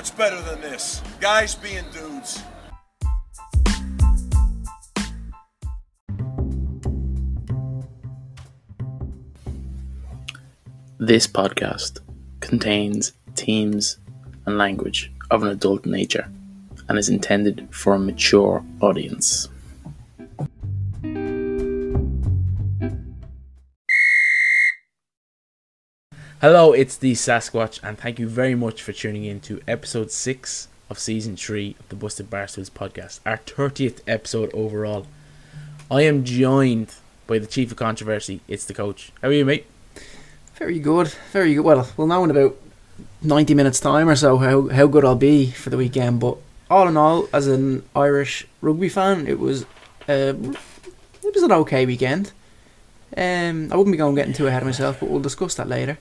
What's better than this? Guys being dudes. This podcast contains themes and language of an adult nature and is intended for a mature audience. Hello, it's the Sasquatch, and thank you very much for tuning in to episode 6 of season 3 of the Busted Barstools podcast, our 30th episode overall. I am joined by the chief of controversy, it's the coach. How are you, mate? Very good, very good. Well, we'll know in about ninety minutes' time or so how how good I'll be for the weekend. But all in all, as an Irish rugby fan, it was uh, it was an okay weekend. Um, I wouldn't be going getting too ahead of myself, but we'll discuss that later.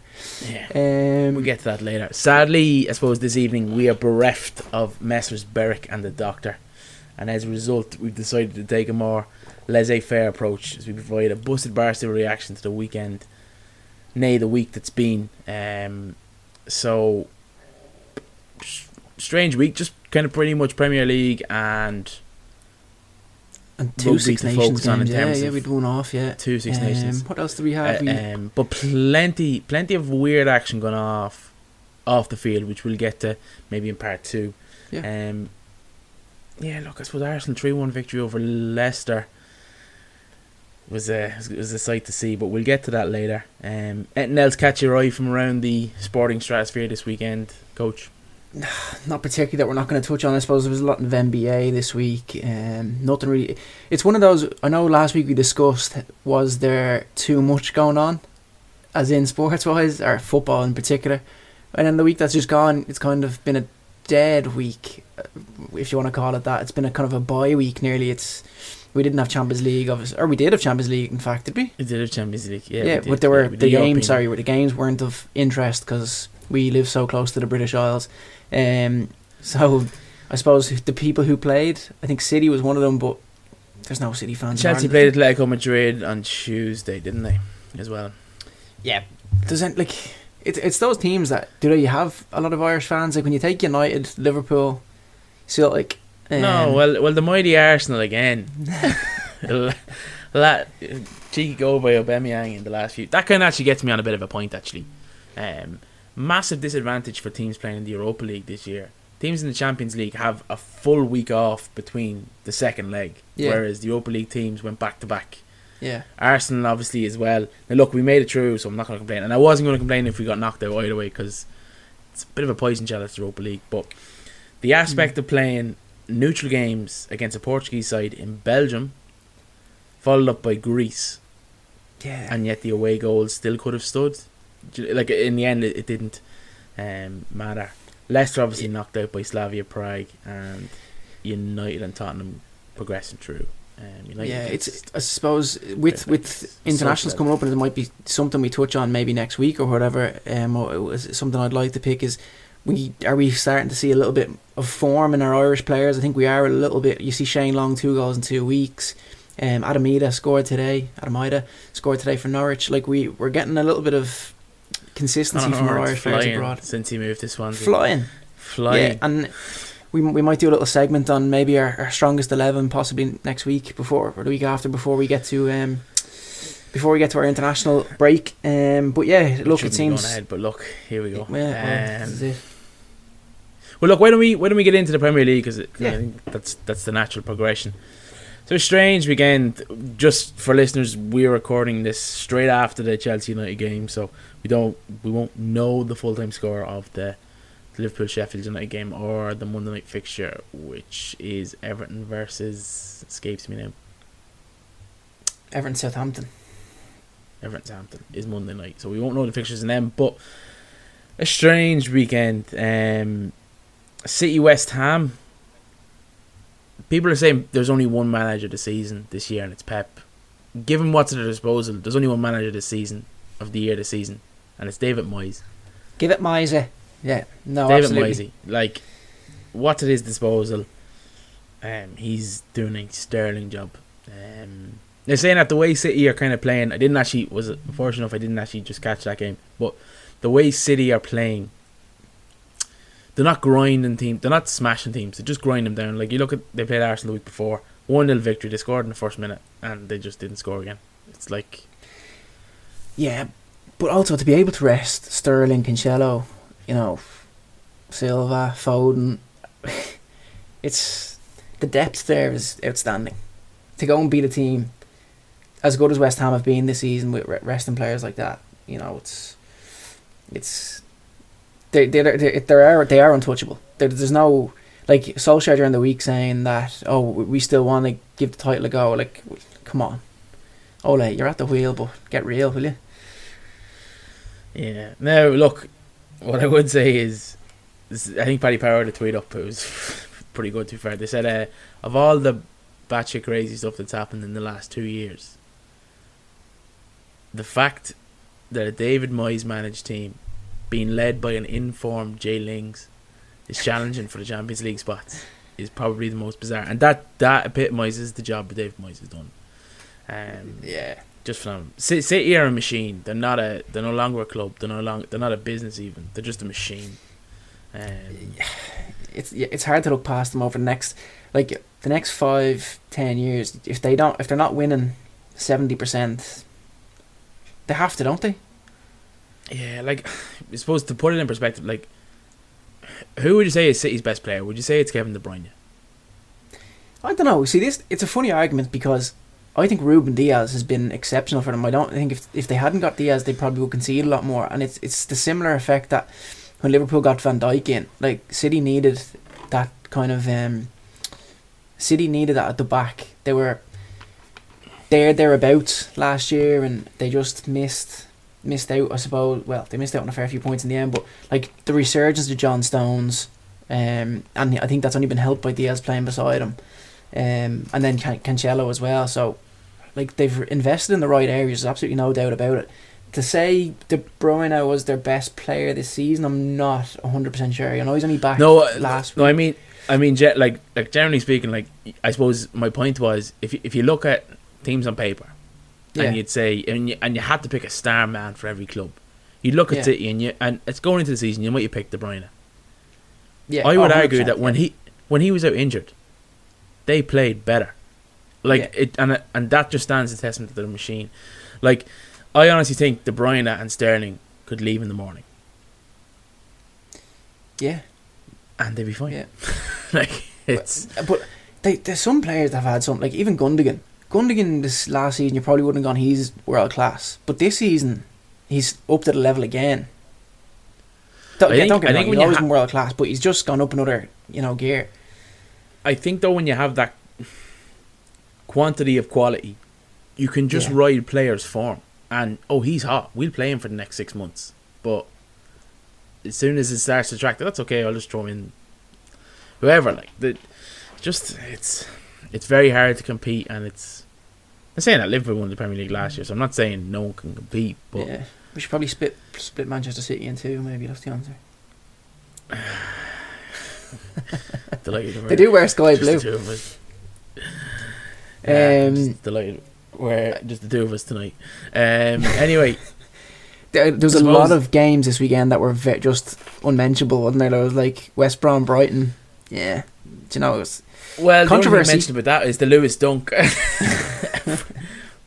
Yeah. Um, We'll get to that later. Sadly, I suppose this evening we are bereft of Messrs. Berwick and the Doctor, and as a result, we've decided to take a more laissez-faire approach as we provide a busted barstool reaction to the weekend, nay, the week that's been. Um, so, strange week, just kind of pretty much Premier League and and two Six to Nations focus on in games. Yeah, terms yeah, of we'd won off. Yeah. two Six Um, Nations. What else do we have? Uh, we, um, but plenty, plenty of weird action going off off the field, which we'll get to maybe in part two. Yeah. Um, yeah. Look, I suppose Arsenal three one victory over Leicester was a was a sight to see, but we'll get to that later. Um, anything else catch your eye from around the sporting stratosphere this weekend, Coach? not particularly that we're not going to touch on. I suppose there was a lot of NBA this week. Um, nothing really. It's one of those. I know last week we discussed was there too much going on, as in sports wise or football in particular, and then the week that's just gone, it's kind of been a dead week, uh, if you want to call it that. It's been a kind of a bye week nearly. It's we didn't have Champions League, obviously, or we did have Champions League. In fact, did we? We did have Champions League, yeah. Yeah, but there yeah, were we the games. Sorry, where the games weren't of interest because we live so close to the British Isles. Um, so I suppose the people who played, I think City was one of them, but there's no City fans. Chelsea Ireland. played Atletico Madrid on Tuesday, didn't they? As well. Yeah, doesn't like it's it's those teams that do they have a lot of Irish fans? Like when you take United, Liverpool, Celtic. Um, No, well, well, the mighty Arsenal again. that cheeky goal by Aubameyang in the last few. That kind of actually gets me on a bit of a point. Actually, um, massive disadvantage for teams playing in the Europa League this year. Teams in the Champions League have a full week off between the second leg, Yeah. whereas the Europa League teams went back to back. yeah, Arsenal obviously as well. Now look, we made it through, so I'm not going to complain. And I wasn't going to complain if we got knocked out either way because it's a bit of a poison chalice the Europa League. But the aspect hmm. of playing neutral games against a Portuguese side in Belgium, followed up by Greece, yeah. and yet the away goals still could have stood. Like in the end, it, it didn't um, matter. Leicester obviously knocked out by Slavia Prague, and United and Tottenham progressing through. Um, yeah, it's I suppose with with internationals so coming up, and it might be something we touch on maybe next week or whatever. Um, or something I'd like to pick is we are we starting to see a little bit of form in our Irish players. I think we are a little bit. You see Shane Long two goals in two weeks. Um, Adam Idah scored today. Adam Idah scored today for Norwich. Like we we're getting a little bit of consistency from our Irish players abroad. since he moved to Swansea. Flying. flying. Yeah, and we we might do a little segment on maybe our, our strongest eleven possibly next week before or the week after before we get to um before we get to our international break. Um, but yeah, look, it seems. ahead, but look, here we go. Yeah, well, Um, it. Well, look, why don't we why don't we get into the Premier League because Yeah. I think that's that's the natural progression. So strange weekend. Just for listeners, we're recording this straight after the Chelsea United game, so we don't we won't know the full time score of the Liverpool Sheffield United game or the Monday night fixture, which is Everton versus escapes me now. Everton Southampton. Everton Southampton is Monday night, so we won't know the fixtures in them. But a strange weekend. Um, City West Ham. People are saying there's only one manager this season this year, and it's Pep. Given what's at their disposal, there's only one manager this season of the year this season, and it's David Moyes. Give it Miser. Yeah, no, David absolutely. Moyes, like what's at his disposal, um, he's doing a sterling job. Um, they're saying that the way City are kind of playing, I didn't actually was unfortunate enough I didn't actually just catch that game, but the way City are playing, they're not grinding teams. They're not smashing teams. They just grind them down. Like you look at they played Arsenal the week before, one 0 victory. They scored in the first minute, and they just didn't score again. It's like Yeah, but also to be able to rest Sterling, Cancelo, you know, Silva, Foden, it's the depth there is outstanding. To go and beat a team as good as West Ham have been this season with resting players like that, you know, it's it's they they they they are they are untouchable. There, there's no like Solskjaer during the week saying that oh we still want to give the title a go. Like, come on, Ole, you're at the wheel, but get real, will you? Yeah. Now, look, what I would say is, is I think Paddy Power had a tweet up. It was pretty good. To be fair, they said uh, of all the batshit crazy stuff that's happened in the last two years, the fact that a David Moyes managed team, being led by an informed Jay Lings, is challenging for the Champions League spots is probably the most bizarre, and that that epitomises the job that David Moyes has done. Um, Yeah. just from City, City are a machine. They're not a. They're no longer a club. They're no long. They're not a business even. They're just a machine. Um, It's yeah, it's hard to look past them over the next like the next five, ten years. If they don't if they're not winning seventy percent they have to, don't they? Yeah, like I suppose to put it in perspective, like who would you say is City's best player? Would you say it's Kevin De Bruyne? I don't know. See this it's a funny argument because I think Ruben Dias has been exceptional for them. I don't think if if they hadn't got Dias they probably would concede a lot more and it's it's the similar effect that when Liverpool got Van Dijk in, like City needed that kind of um City needed that at the back. They were there thereabouts last year and they just missed missed out I suppose. Well they missed out on a fair few points in the end but like the resurgence of John Stones um, and I think that's only been helped by Dias playing beside him um, and then Can- Cancelo as well. So like they've invested in the right areas there's absolutely no doubt about it. To say De Bruyne was their best player this season I'm not 100% sure. I know he's only back No, uh, last no. week. I mean, I mean, like, like generally speaking, like I suppose my point was if you, if you look at teams on paper, Yeah. and you'd say, and you, and you had to pick a star man for every club, you'd look at Yeah. City and you and it's going into the season, you might you pick De Bruyne. yeah, I would oh, argue that when he when he was out injured, they played better. Like Yeah. it, and and that just stands a testament to the machine. Like I honestly think De Bruyne and Sterling could leave in the morning yeah and they'd be fine. Yeah. like it's But they, there's some players that have had some, like even Gundogan. Gundogan this last season, you probably wouldn't have gone, he's world class. But this season, he's up to the level again. Don't, I think- don't get I think wrong, he's always ha- been world class, but he's just gone up another, you know, gear. I think though when you have that quantity of quality, you can just Yeah. ride players' form. And oh, he's hot. We'll play him for the next six months. But as soon as it starts to track, that's okay. I'll just throw in whoever. Like the, just it's it's very hard to compete, and it's. I'm saying that Liverpool won the Premier League last year, so I'm not saying no one can compete. But yeah. We should probably split split Manchester City in two, maybe that's the answer. delighted They do wear sky just blue. the two of us. Yeah, Um, delighted we're just the two of us tonight. Um, anyway. There, there was a lot of games this weekend that were ve- just unmentionable, wasn't there? There was like West Brom, Brighton. Yeah. Do you know, it was, Well, the only thing I Controversy. mentioned about that is the Lewis Dunk. Where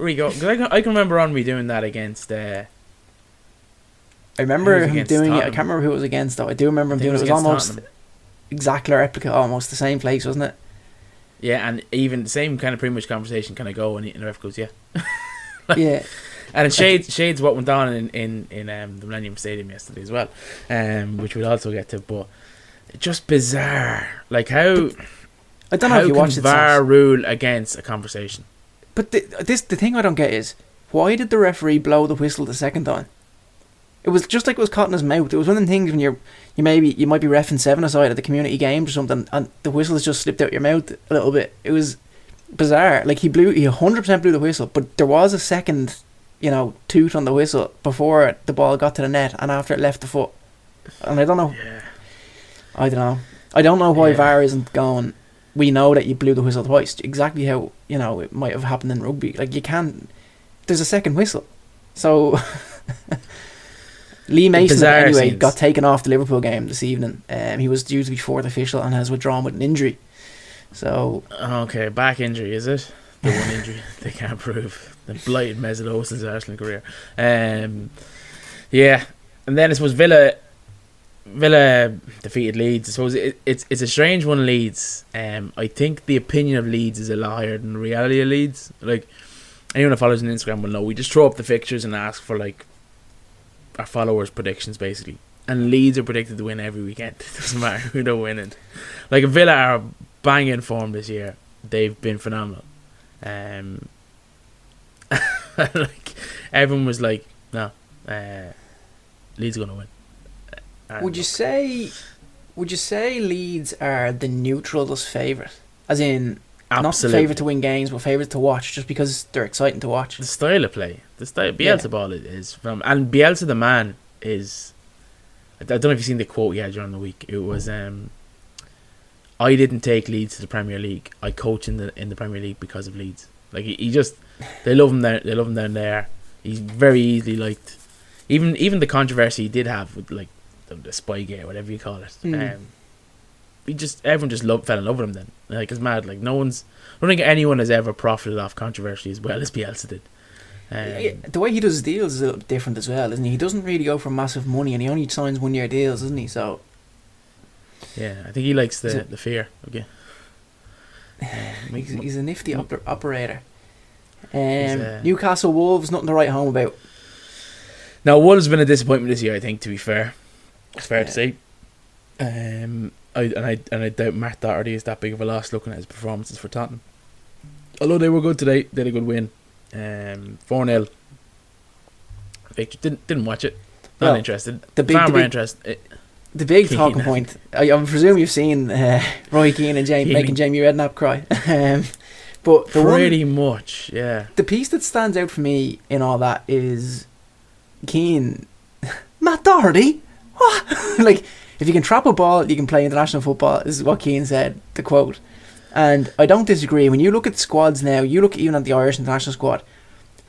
we go? I can, I can remember on me doing that against. Uh, I remember him doing it. I can't remember who it was against though. I do remember him doing it. It was almost Tottenham. exactly replica, almost the same place, wasn't it? Yeah, and even the same kind of pretty much conversation kind of go, and, he- and the ref goes, "Yeah." yeah. And it shades shades what went on in in in um, the Millennium Stadium yesterday as well, um, which we'll also get to. But just bizarre, like how I don't know how if you watched it. VAR since. rule against a conversation? But the, this the thing I don't get is why did the referee blow the whistle the second time? It was just like it was caught in his mouth. It was one of the things when you're you maybe you might be refing seven aside at the community games or something, and the whistle has just slipped out your mouth a little bit. It was bizarre. Like he blew, he hundred percent blew the whistle, but there was a second, you know, toot on the whistle before the ball got to the net and after it left the foot. And I don't know. Yeah. I don't know. I don't know why Yeah. VAR isn't going. We know that you blew the whistle twice. Exactly how you know it might have happened in rugby. Like you can't. There's a second whistle, so Lee Mason, Bizarre anyway, scenes. got taken off the Liverpool game this evening. Um, he was due to be fourth official and has withdrawn with an injury. So Okay, back injury is it? The one injury they can't prove. The blighted Mesut Ozil's Arsenal career. Um, yeah, and then I was Villa, Villa defeated Leeds. I suppose it, it's it's a strange one. Leeds. Um, I think the opinion of Leeds is a lot higher than the reality of Leeds. Like anyone that follows on Instagram will know, we just throw up the fixtures and ask for like our followers' predictions basically. And Leeds are predicted to win every weekend. It doesn't matter who they're winning. Like Villa are banging form this year. They've been phenomenal. Um, like everyone was like, no, uh, Leeds are gonna win. And would you say would you say Leeds are the neutrals' favourite? As in not the favourite to win games, but favourite to watch just because they're exciting to watch. the style of play, the style Yeah. Bielsa ball is, is from, and Bielsa the man is. I don't know if you've seen the quote yet during the week. It was, um, "I didn't take Leeds to the Premier League. I coach in the in the Premier League because of Leeds. Like he, he just, they love him there. They love him down there. He's very easily liked. Even even the controversy he did have with like the, the Spygate, whatever you call it. Mm. Um, he just everyone just loved, fell in love with him then. Like it's mad. Like no one's. I don't think anyone has ever profited off controversy as well as Bielsa did. Um, Yeah, the way he does his deals is a little different as well, isn't he? He doesn't really go for massive money, and he only signs one year deals, doesn't he? So Yeah, I think he likes the it- the fear. Okay. Um, he's, he's a nifty oper- operator. Um, uh, Newcastle Wolves, nothing to write home about. Now Wolves have been a disappointment this year. I think to be fair, it's fair Yeah. to say. Um, I and I and I doubt Matt Doherty is that big of a loss looking at his performances for Tottenham. Although they were good today, they had a good win. Um, four 0 Victor didn't didn't watch it. Not Well, interested. the big- Far the big- interested. The big Keane. talking point. I, I presume you've seen uh, Roy Keane and Jamie Keane. making Jamie Redknapp cry. um, but the one, Pretty much, yeah. the piece that stands out for me in all that is Keane, Matt Doherty. What? like, if you can trap a ball, you can play international football. Is what Keane said. The quote, and I don't disagree. When you look at squads now, you look even at the Irish international squad.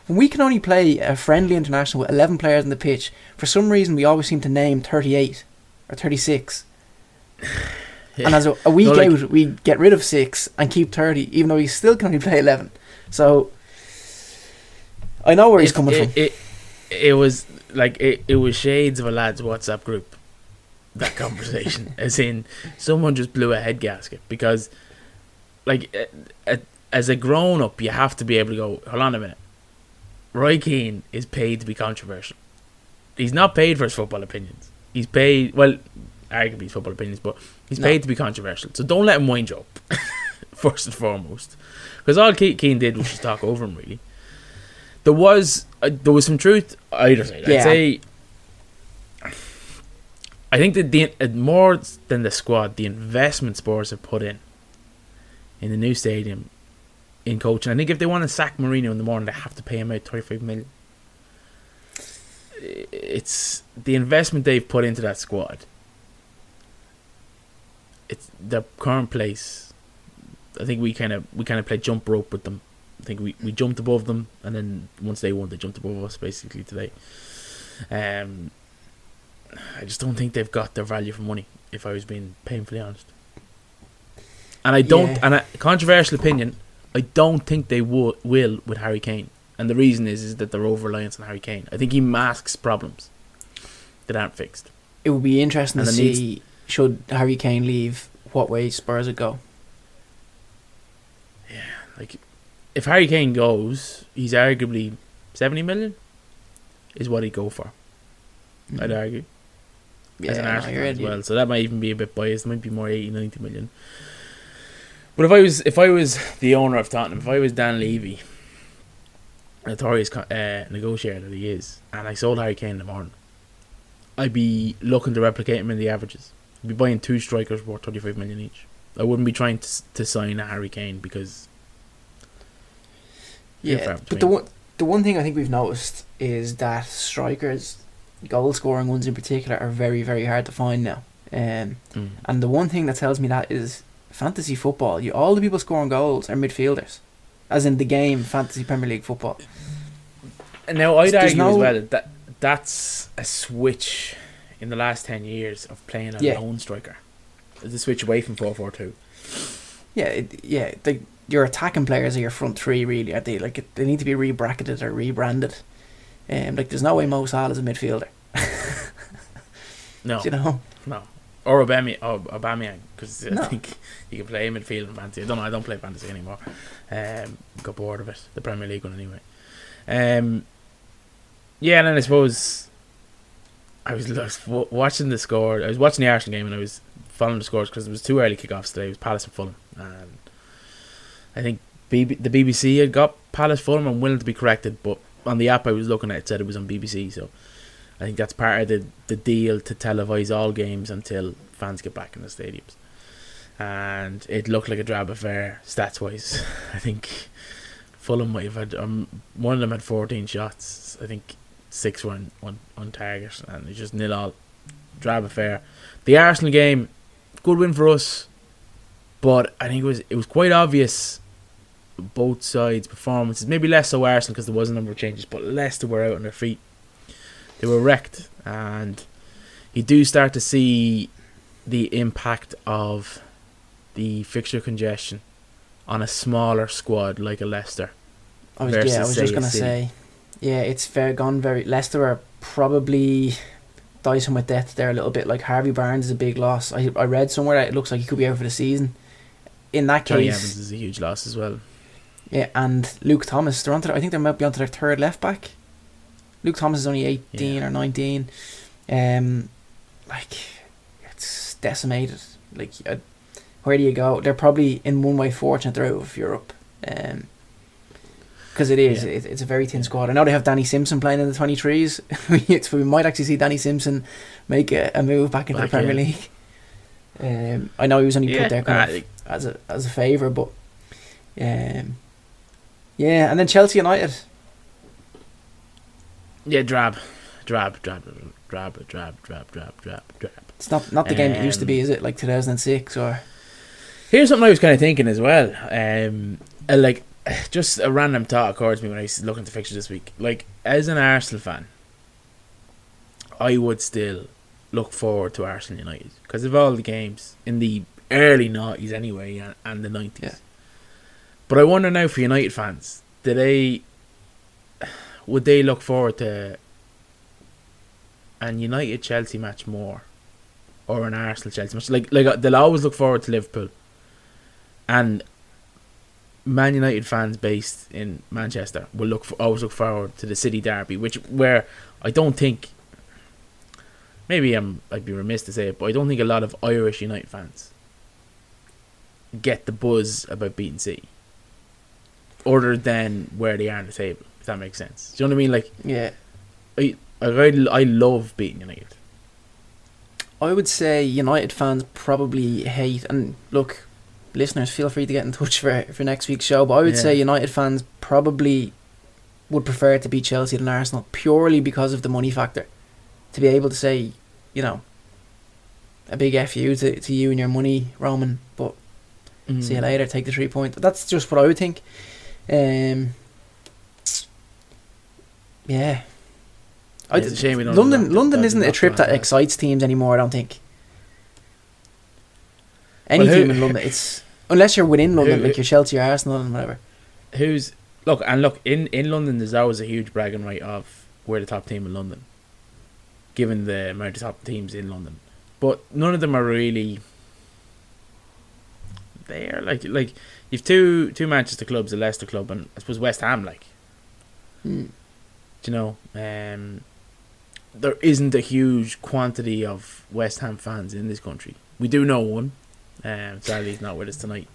When we can only play a friendly international with eleven players on the pitch, for some reason we always seem to name thirty-eight or thirty-six. And as a, a week No, like- out, we get rid of six and keep 30, even though we still can only play 11. So, I know where he's coming it, from. It, it was like it, it was shades of a lads WhatsApp group. That conversation, as in someone just blew a head gasket because, like, as a grown up, you have to be able to go. Hold on a minute. Roy Keane is paid to be controversial. He's not paid for his football opinions. He's paid well, arguably his football opinions, but he's No. paid to be controversial. So don't let him wind you up. first and foremost, because all Ke- Keane did was just talk over him. Really, there was uh, there was some truth either side. Yeah. I'd say. I think that the uh, more than the squad, the investment Spurs have put in in the new stadium, in coaching. I think if they want to sack Mourinho in the morning, they have to pay him out thirty five million. It's the investment they've put into that squad. It's their current place. I think we kind of we kind of played jump rope with them. I think we, we jumped above them, and then once they won, they jumped above us basically today. Um, I just don't think they've got their value for money. If I was being painfully honest, and I don't, Yeah. and a controversial opinion, I don't think they wo- will with Harry Kane. And the reason is is that they're over reliance on Harry Kane. I think he masks problems that aren't fixed. It would be interesting And to there needs- see, should Harry Kane leave, what way Spurs would go. Yeah, like, if Harry Kane goes, he's arguably seventy million, is what he'd go for. I'd argue as an no, Arsenal you're as well. So that might even be a bit biased. It might be more 80, 90 million. But if I was if I was the owner of Tottenham, if I was Dan Levy, notorious uh, negotiator that he is, and I sold Harry Kane in the morning, I'd be looking to replicate him in the averages. I'd be buying two strikers worth 35 million each. I wouldn't be trying to, to sign a Harry Kane because Yeah, but the one, the one thing I think we've noticed is that strikers, goal scoring ones in particular, are very, very hard to find now. Um, mm, and the one thing that tells me that is fantasy football. You all the people scoring goals are midfielders, as in the game fantasy Premier League football. And now I'd There's argue no- as well that that's a switch in the last ten years of playing a Yeah. lone striker. The switch away from four four two. Yeah, it, yeah. The, your attacking players are your front three, really. Are they like they need to be rebracketed or rebranded? Um, like there's no way Mo Salah is a midfielder. No, You know, no. Or Aubameyang, or Aubameyang, because I think you can play midfield in fantasy. I don't know. I don't play fantasy anymore. Um, got bored of it. The Premier League one anyway. Um, yeah, and then I suppose I was, I was watching the score. I was watching the Arsenal game and I was following the scores because it was two early kickoffs today. It was Palace and Fulham, and I think the BBC had got Palace Fulham. I'm willing to be corrected, but on the app I was looking at it said it was on BBC. So I think that's part of the the deal to televise all games until fans get back in the stadiums. And it looked like a drab affair stats wise. I think Fulham might have had um, one of them had 14 shots. I think six were on, on, on target, and it's just nil all. Drab affair. The Arsenal game, good win for us, but I think it was it was quite obvious. Both sides' performances, maybe less so Arsenal because there was a number of changes, but Leicester were out on their feet. They were wrecked, and you do start to see the impact of the fixture congestion on a smaller squad like a Leicester. I was yeah. I was just gonna City. say, yeah, it's fair gone very. Leicester are probably dicing with death there a little bit. Like Harvey Barnes is a big loss. I I read somewhere that it looks like he could be out for the season. In that Johnny case, Evans is a huge loss as well. Yeah, and Luke Thomas, they're on onto. I think they might be onto their third left back. Luke Thomas is only eighteen Yeah. or nineteen. Um, like it's decimated. Like, uh, where do you go? They're probably in one way fortunate they're out of Europe. Um, because it is, Yeah. it, it's a very thin squad. I know they have Danny Simpson playing in the twenty threes. we might actually see Danny Simpson make a, a move back into Back the Premier. League. Um, I know he was only Yeah, put there kind of as a as a favour, but um, yeah, and then Chelsea United. Yeah, drab, drab, drab, drab, drab, drab, drab, drab, drab. It's not not the game it used to be, Um, is it? Like two thousand and six or Here's something I was kind of thinking as well. Um, uh, like just a random thought occurred to me when I was looking at the fixture this week. Like as an Arsenal fan, I would still look forward to Arsenal United because of all the games in the early noughties anyway and, and the nineties. Yeah. But I wonder now for United fans, do they would they look forward to an United Chelsea match more, or an Arsenal Chelsea match? Like like uh, they'll always look forward to Liverpool, and Man United fans based in Manchester will look for, always look forward to the City Derby, which where I don't think. Maybe I'm I'd be remiss to say it, but I don't think a lot of Irish United fans get the buzz about beating City, other than where they are on the table. If that makes sense, do you know what I mean? Like yeah. I I, I love beating United. I would say United fans probably hate and look, listeners, feel free to get in touch for for next week's show. But I would Yeah. say United fans probably would prefer to beat Chelsea than Arsenal purely because of the money factor. To be able to say, you know, a big fu to, to you and your money, Roman, but Mm. see you later, take the three point. That's just what I would think. Um, yeah. I It's a shame we don't London, that- London that- isn't a trip that excites teams anymore. I don't think. Any Well, who- team in London, it's unless you're within London, Who- like your Chelsea, or Arsenal, and whatever. Who's look and look in in London? There's always a huge bragging right of we're the top team in London, given the amount of top teams in London. But none of them are really. They are like like you've two two Manchester clubs, a Leicester club, and I suppose West Ham. Like do you know, um, there isn't a huge quantity of West Ham fans in this country. We do know one. Um, sadly, he's not with us tonight.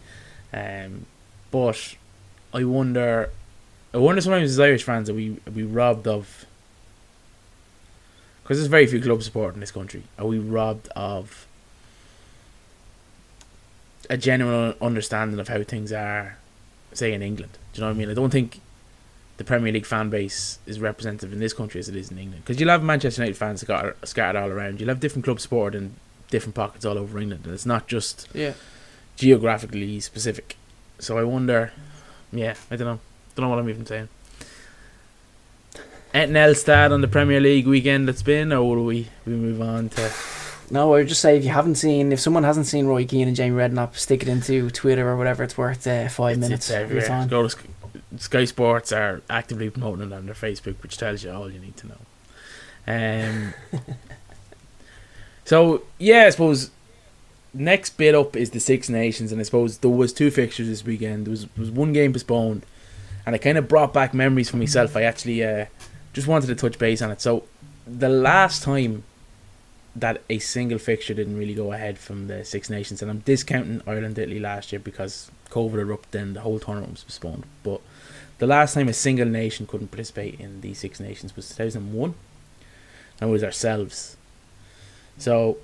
Um, but I wonder, I wonder sometimes as Irish fans are we are we robbed of? Because there's very few club support in this country. Are we robbed of a genuine understanding of how things are, say in England? Do you know what I mean? I don't think the Premier League fan base is representative in this country as it is in England. Because you'll have Manchester United fans scattered, scattered all around. You'll have different clubs supported in different pockets all over England, and it's not just Yeah. geographically specific. So I wonder, yeah, I don't know, don't know what I'm even saying. anything else to add on the Premier League weekend that's been, or will we we move on to? No, I would just say if you haven't seen, if someone hasn't seen Roy Keane and Jamie Redknapp, stick it into Twitter or whatever. It's worth uh, five It's- minutes it's everywhere. time. Go to Sk- Sky Sports are actively promoting it on their Facebook, which tells you all you need to know. Um, so yeah, I suppose next bit up is the Six Nations, and I suppose there was two fixtures this weekend. There was there was one game postponed, and it kind of brought back memories for myself. I actually uh, just wanted to touch base on it. So the last time that a single fixture didn't really go ahead from the Six Nations, and I'm discounting Ireland Italy last year because COVID erupted and the whole tournament was postponed. But the last time a single nation couldn't participate in the Six Nations was 2001, and it was ourselves. So,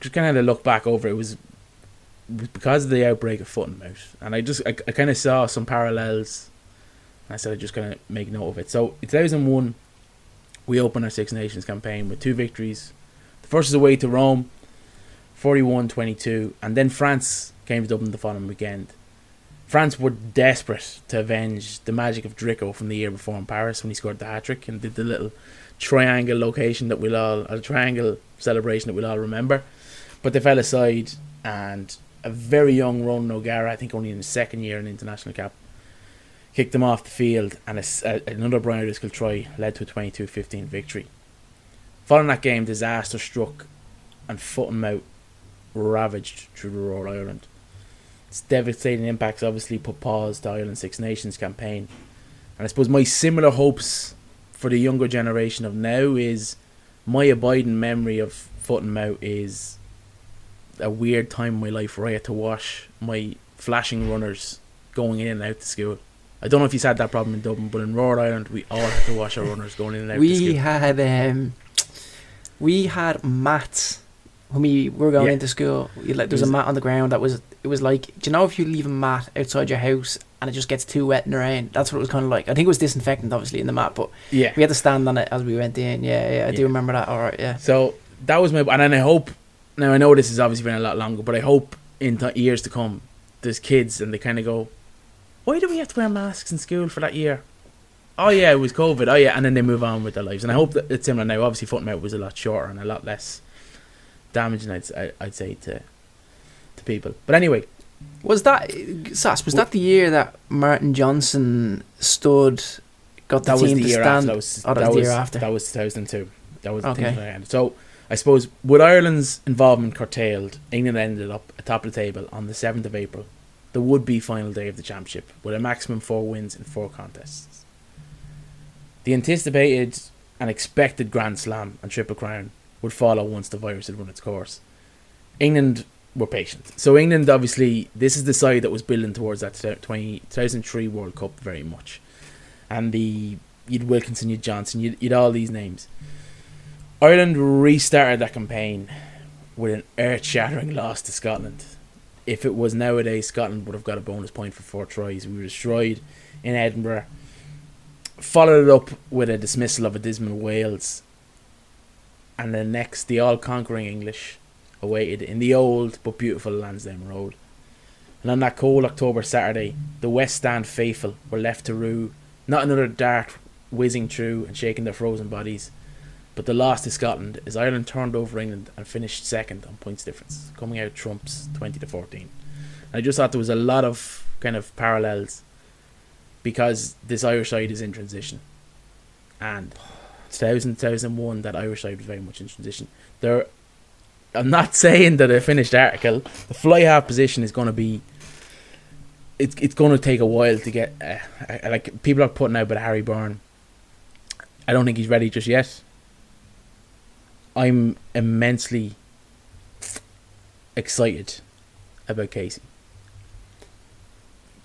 just kind of look back over it, it was, it was because of the outbreak of foot and mouth, and I just I, I kind of saw some parallels. I said I just kind of make note of it. So, in 2001, we opened our Six Nations campaign with two victories. Versus away to Rome, 41-22, and then France came to Dublin the following weekend. France were desperate to avenge the magic of Drico from the year before in Paris when he scored the hat trick and did the little triangle location that we'll all, a triangle celebration that we'll all remember. But they fell aside, and a very young Ronan O'Gara, I think only in his second year in international cap, kicked them off the field, and a a another Brian O'Driscoll try led to a 22 15 victory. Following that game, disaster struck, and foot and mouth ravaged through the rural Ireland. Its devastating impacts obviously put pause to Ireland's Six Nations campaign. And I suppose my similar hopes for the younger generation of now is my abiding memory of foot and mouth is a weird time in my life where I had to wash my flashing runners going in and out to school. I don't know if you had that problem in Dublin, but in Rhode Island we all had to wash our runners going in and out to We had um, we had mats when we were going Yeah. into school. You, like, there was a mat on the ground that was. It was like, do you know if you leave a mat outside your house and it just gets too wet in the rain? That's what it was kind of like. I think it was disinfectant, obviously, in the mat, but Yeah. we had to stand on it as we went in. Yeah, yeah, I do Yeah. remember that. All right, yeah. So that was my, and then I hope. Now I know this has obviously been a lot longer, but I hope in th- years to come, there's kids and they kind of go, "Why do we have to wear masks in school for that year?" Oh yeah, it was COVID. Oh yeah, and then they move on with their lives. And I hope that it's similar now. Obviously, foot and was a lot shorter and a lot less damaging. I'd I'd say to to people. But anyway, Was that Sass? Was that the year that Martin Johnson stood? Got the that was team the to year stand. after. That was, oh, that that was the was year after. That was 2002. That was the Okay. thing that. So I suppose with Ireland's involvement curtailed, England ended up atop the table on the 7th of April, the would-be final day of the championship, with a maximum four wins in four contests. The anticipated and expected Grand Slam and Triple Crown would follow once the virus had run its course. England were patient. So England, obviously, this is the side that was building towards that 20, 2003 World Cup very much. And the you'd Wilkinson, you'd Johnson, you'd, you'd all these names. Ireland restarted that campaign with an earth-shattering loss to Scotland. If it was nowadays, Scotland would have got a bonus point for four tries. We were destroyed in Edinburgh. Followed it up with a dismissal of a dismal Wales. And then next, the all-conquering English awaited in the old but beautiful Lansdowne Road. And on that cold October Saturday, the West Stand faithful were left to rue not another dart whizzing through and shaking their frozen bodies, but the loss to Scotland as Ireland turned over England and finished second on points difference, coming out trumps 20 to 14. And I just thought there was a lot of kind of parallels because this Irish side is in transition. And 2000 2001, that Irish side was very much in transition. There, I'm not saying that a finished article. The fly half position is going to be. It's it's going to take a while to get. Uh, uh, like people are putting out about Harry Byrne. I don't think he's ready just yet. I'm immensely excited about Casey.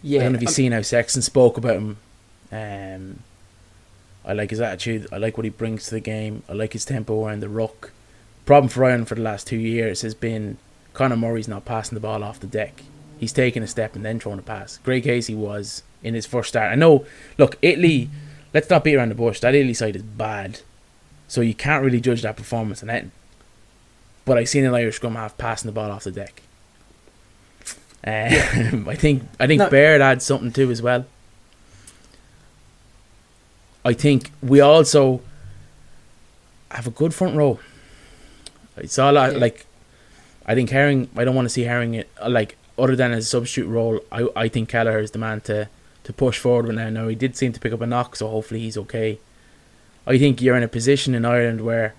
Yeah, I don't know if you've um, seen how Sexton spoke about him. Um, I like his attitude. I like what he brings to the game. I like his tempo around the ruck. Problem for Ireland for the last two years has been Conor Murray's not passing the ball off the deck. He's taking a step and then throwing a pass. Craig Casey was in his first start. I know. Look, Italy. Let's not beat around the bush. That Italy side is bad, so you can't really judge that performance on anything. But I seen an Irish scrum half passing the ball off the deck. Um, I think I think No. Baird had something too as well. I think we also have a good front row. It's all Yeah. like. I think Herring. I don't want to see Herring it like other than as a substitute role. I I think Kelleher is the man to to push forward with now. Now he did seem to pick up a knock, so hopefully he's okay. I think you're in a position in Ireland where,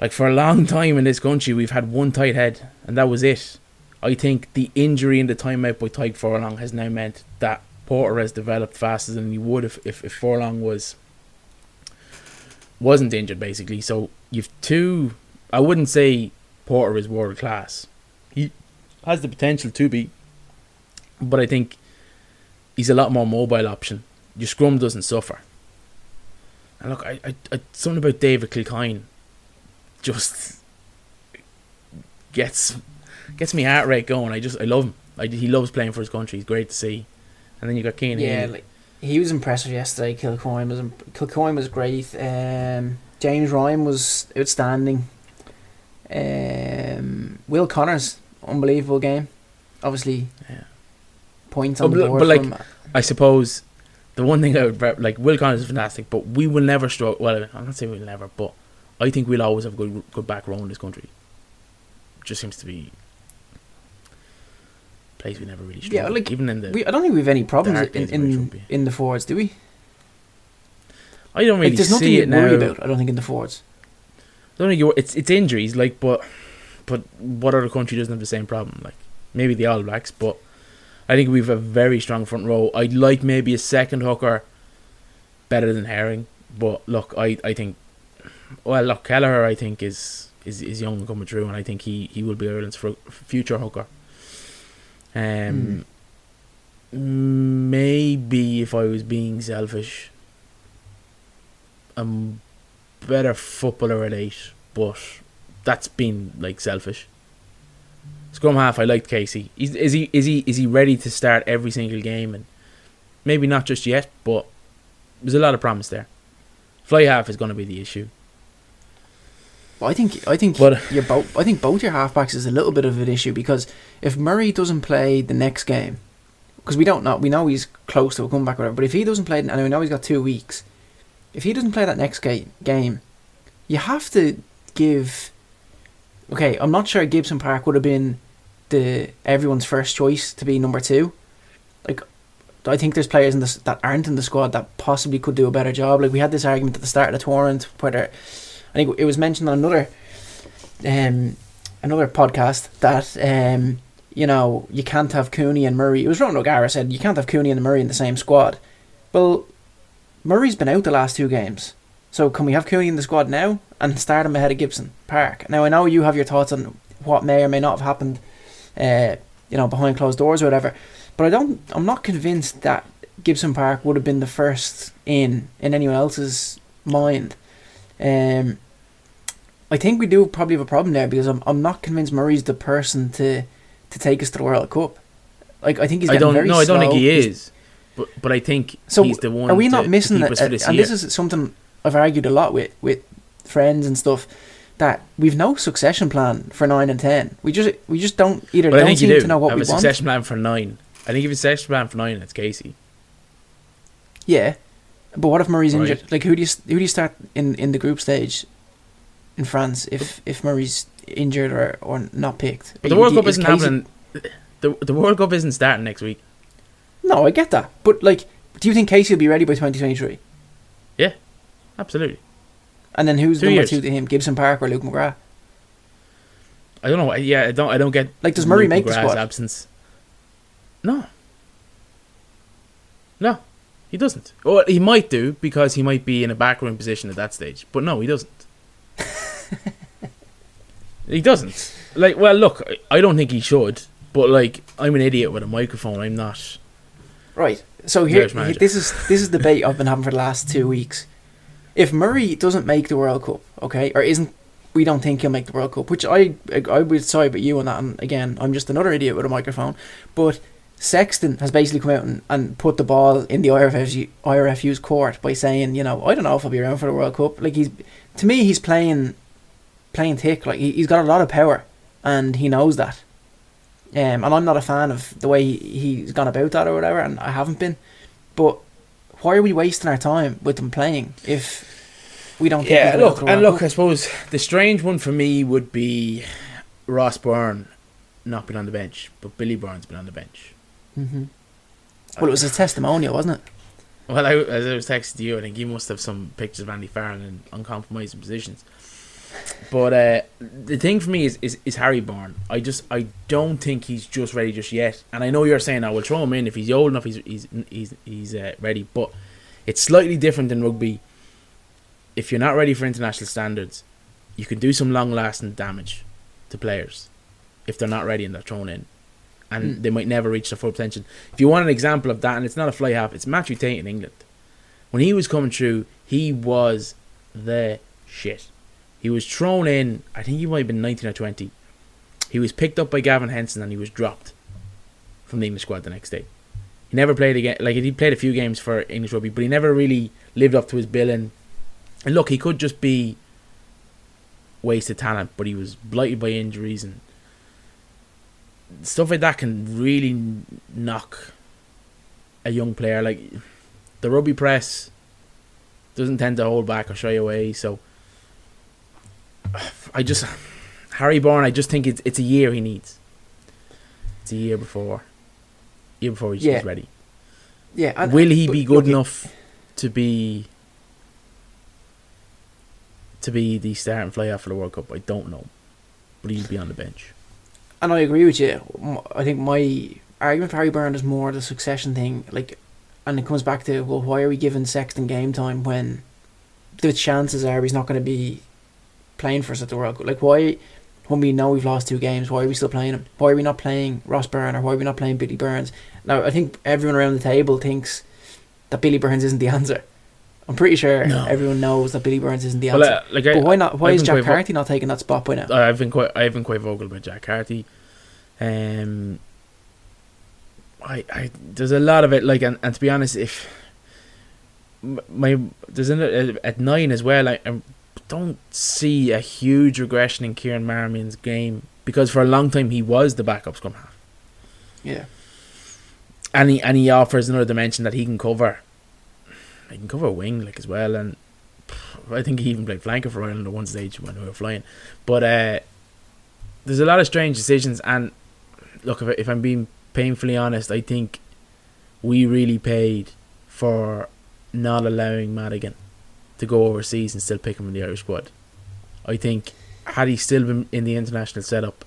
like for a long time in this country, we've had one tight head, and that was it. I think the injury and the timeout by Tadhg Furlong has now meant that Porter has developed faster than he would if, if, if Furlong was wasn't injured basically. So you've two I wouldn't say Porter is world class. He has the potential to be. But I think he's a lot more mobile option. Your scrum doesn't suffer. And look, I, I, I something about David Kilcoyne just gets gets me heart rate going. I just I love him. I, he loves playing for his country. He's great to see. And then you got Keane. Yeah, like he was impressive yesterday. Kilcoyne was Kilcoyne was great. Um, James Ryan was outstanding. Um, Will Connors, unbelievable game. Obviously, Yeah. points on the board. but, like, from, I suppose the one thing I would like Will Connors is fantastic, but we will never struggle. Well, I'm not saying we'll never, but I think we'll always have a good good back row in this country. Just seems to be place we never really struggle. Yeah, like, even in the we, I don't think we've any problems in days where it in, in the forwards, do we? I don't really like, there's nothing it worry now. about. I don't think in the forwards. I don't think you're, it's it's injuries, like, but but what other country doesn't have the same problem? Like maybe the All Blacks, but I think we've a very strong front row. I'd like maybe a second hooker better than Herring, but look, I, I think well, look, Kelleher, I think is is is young and coming through, and I think he, he will be Ireland's future hooker. Um, maybe if I was being selfish, I'm better footballer at eight, but that's been like selfish. Scrum half, I liked Casey. Is, is he is he is he ready to start every single game? And maybe not just yet, but there's a lot of promise there. Fly half is going to be the issue. But I think I think But- your both I think both your halfbacks is a little bit of an issue because if Murray doesn't play the next game, because we don't know we know he's close to a comeback or whatever, but if he doesn't play and we know he's got two weeks, if he doesn't play that next ga- game, you have to give. Okay, I'm not sure Gibson Park would have been the everyone's first choice to be number two. Like, I think there's players in this that aren't in the squad that possibly could do a better job. Like we had this argument at the start of the tournament whether I think it was mentioned on another um another podcast that um you know you can't have Cooney and Murray. It was Ron O'Gara said you can't have Cooney and Murray in the same squad. Well, Murray's been out the last two games, so can we have Cooney in the squad now and start him ahead of Gibson Park? Now I know you have your thoughts on what may or may not have happened, uh, you know, behind closed doors or whatever, but I don't. I'm not convinced that Gibson Park would have been the first in in anyone else's mind. Um, I think we do probably have a problem there because I'm I'm not convinced Murray's the person to to take us to the World Cup. Like I think he's I don't very no, I don't think slow. he He's- is, but but I think So he's the one. Are we not to missing that? uh, and year. this is something I've argued a lot with with friends and stuff that we've no succession plan for nine and ten. We just we just don't either But don't think seem do to know what have we a want. succession plan for nine. I think if it's a succession plan for nine, it's Casey. Yeah, but what if Murray's Right. injured? Like who do you who do you start in, in the group stage in France if if Murray's injured or, or not picked? But the World Cup is isn't Casey- happening. The the World Cup isn't starting next week. No, I get that, but like, do you think Casey will be ready by twenty twenty three? Yeah, Absolutely. And then who's Two number years. two to him? Gibson Park or Luke McGrath? I don't know. Yeah, I don't. I don't get. Like, does Murray Luke make the McGrath's squad? Absence. No. No, he doesn't. Well, he might do because he might be in a backroom position at that stage. But no, he doesn't. he doesn't. Like, well, look, I- don't think he should. But like, I'm an idiot with a microphone. I'm not. Right. So here, this is this is the debate I've been having for the last two weeks. If Murray doesn't make the World Cup, okay, or isn't, we don't think he'll make the World Cup, which I I would side with you on that. And again, I'm just another idiot with a microphone. But Sexton has basically come out and, and put the ball in the IRFU, IRFU's court by saying, you know, I don't know if I'll be around for the World Cup. Like he's, to me, he's playing, playing thick. Like he, he's got a lot of power, and he knows that. Um, and I'm not a fan of the way he, he's gone about that or whatever, and I haven't been. But why are we wasting our time with them playing if we don't? Yeah, we're gonna go look, and look, I suppose the strange one for me would be Ross Byrne not been on the bench, but Billy Burns been on the bench. Mm-hmm. Well, it was a testimonial, wasn't it? Well, I, as I was texting you, I think you must have some pictures of Andy Farrell in uncompromising positions. But uh, the thing for me is, is, is Harry Byrne. I just I don't think he's just ready just yet. And I know you're saying I will throw him in if he's old enough. He's he's he's he's uh, ready. But it's slightly different than rugby. If you're not ready for international standards, you can do some long lasting damage to players if they're not ready and they're thrown in, and Mm. they might never reach their full potential. If you want an example of that, and it's not a fly half, it's Mathew Tait in England. When he was coming through, he was the shit. He was thrown in. I think he might have been nineteen or twenty. He was picked up by Gavin Henson and he was dropped from the English squad the next day. He never played again. Like he played a few games for English rugby, but he never really lived up to his billing. And look, he could just be wasted talent, but he was blighted by injuries and stuff like that can really knock a young player. Like the rugby press doesn't tend to hold back or shy away. So I just Harry Byrne. I just think it's it's a year he needs. It's a year before, year before he's, Yeah. ready. Yeah. and- Will he but be good enough to be to be the starting fly out for the World Cup? I don't know, but he'll be on the bench. And I agree with you. I think my argument for Harry Byrne is more the succession thing. Like, and it comes back to well, why are we giving Sexton game time when the chances are he's not going to be playing for us at the World Cup? Like, why, when we know we've lost two games, why are we still playing him? Why are we not playing Ross Byrne or why are we not playing Billy Burns? Now, I think everyone around the table thinks that Billy Burns isn't the answer. I'm pretty sure No. everyone knows that Billy Burns isn't the Well, answer. uh, like I, but why not? Why I've is Jack quite vo- not taking that spot by now? I've been quite I've been quite vocal about Jack Carty. Um, I I there's a lot of it like and, and to be honest, if my there's an, at nine as well. I, I don't see a huge regression in Kieran Marmion's game because for a long time he was the backup scrum half, Yeah. and he and he offers another dimension that he can cover. He can cover wing like as well, and I think he even played flanker for Ireland at one stage when we were flying. But uh, there's a lot of strange decisions, and look, if, if I'm being painfully honest, I think we really paid for not allowing Madigan to go overseas and still pick him in the Irish squad. I think had he still been in the international setup,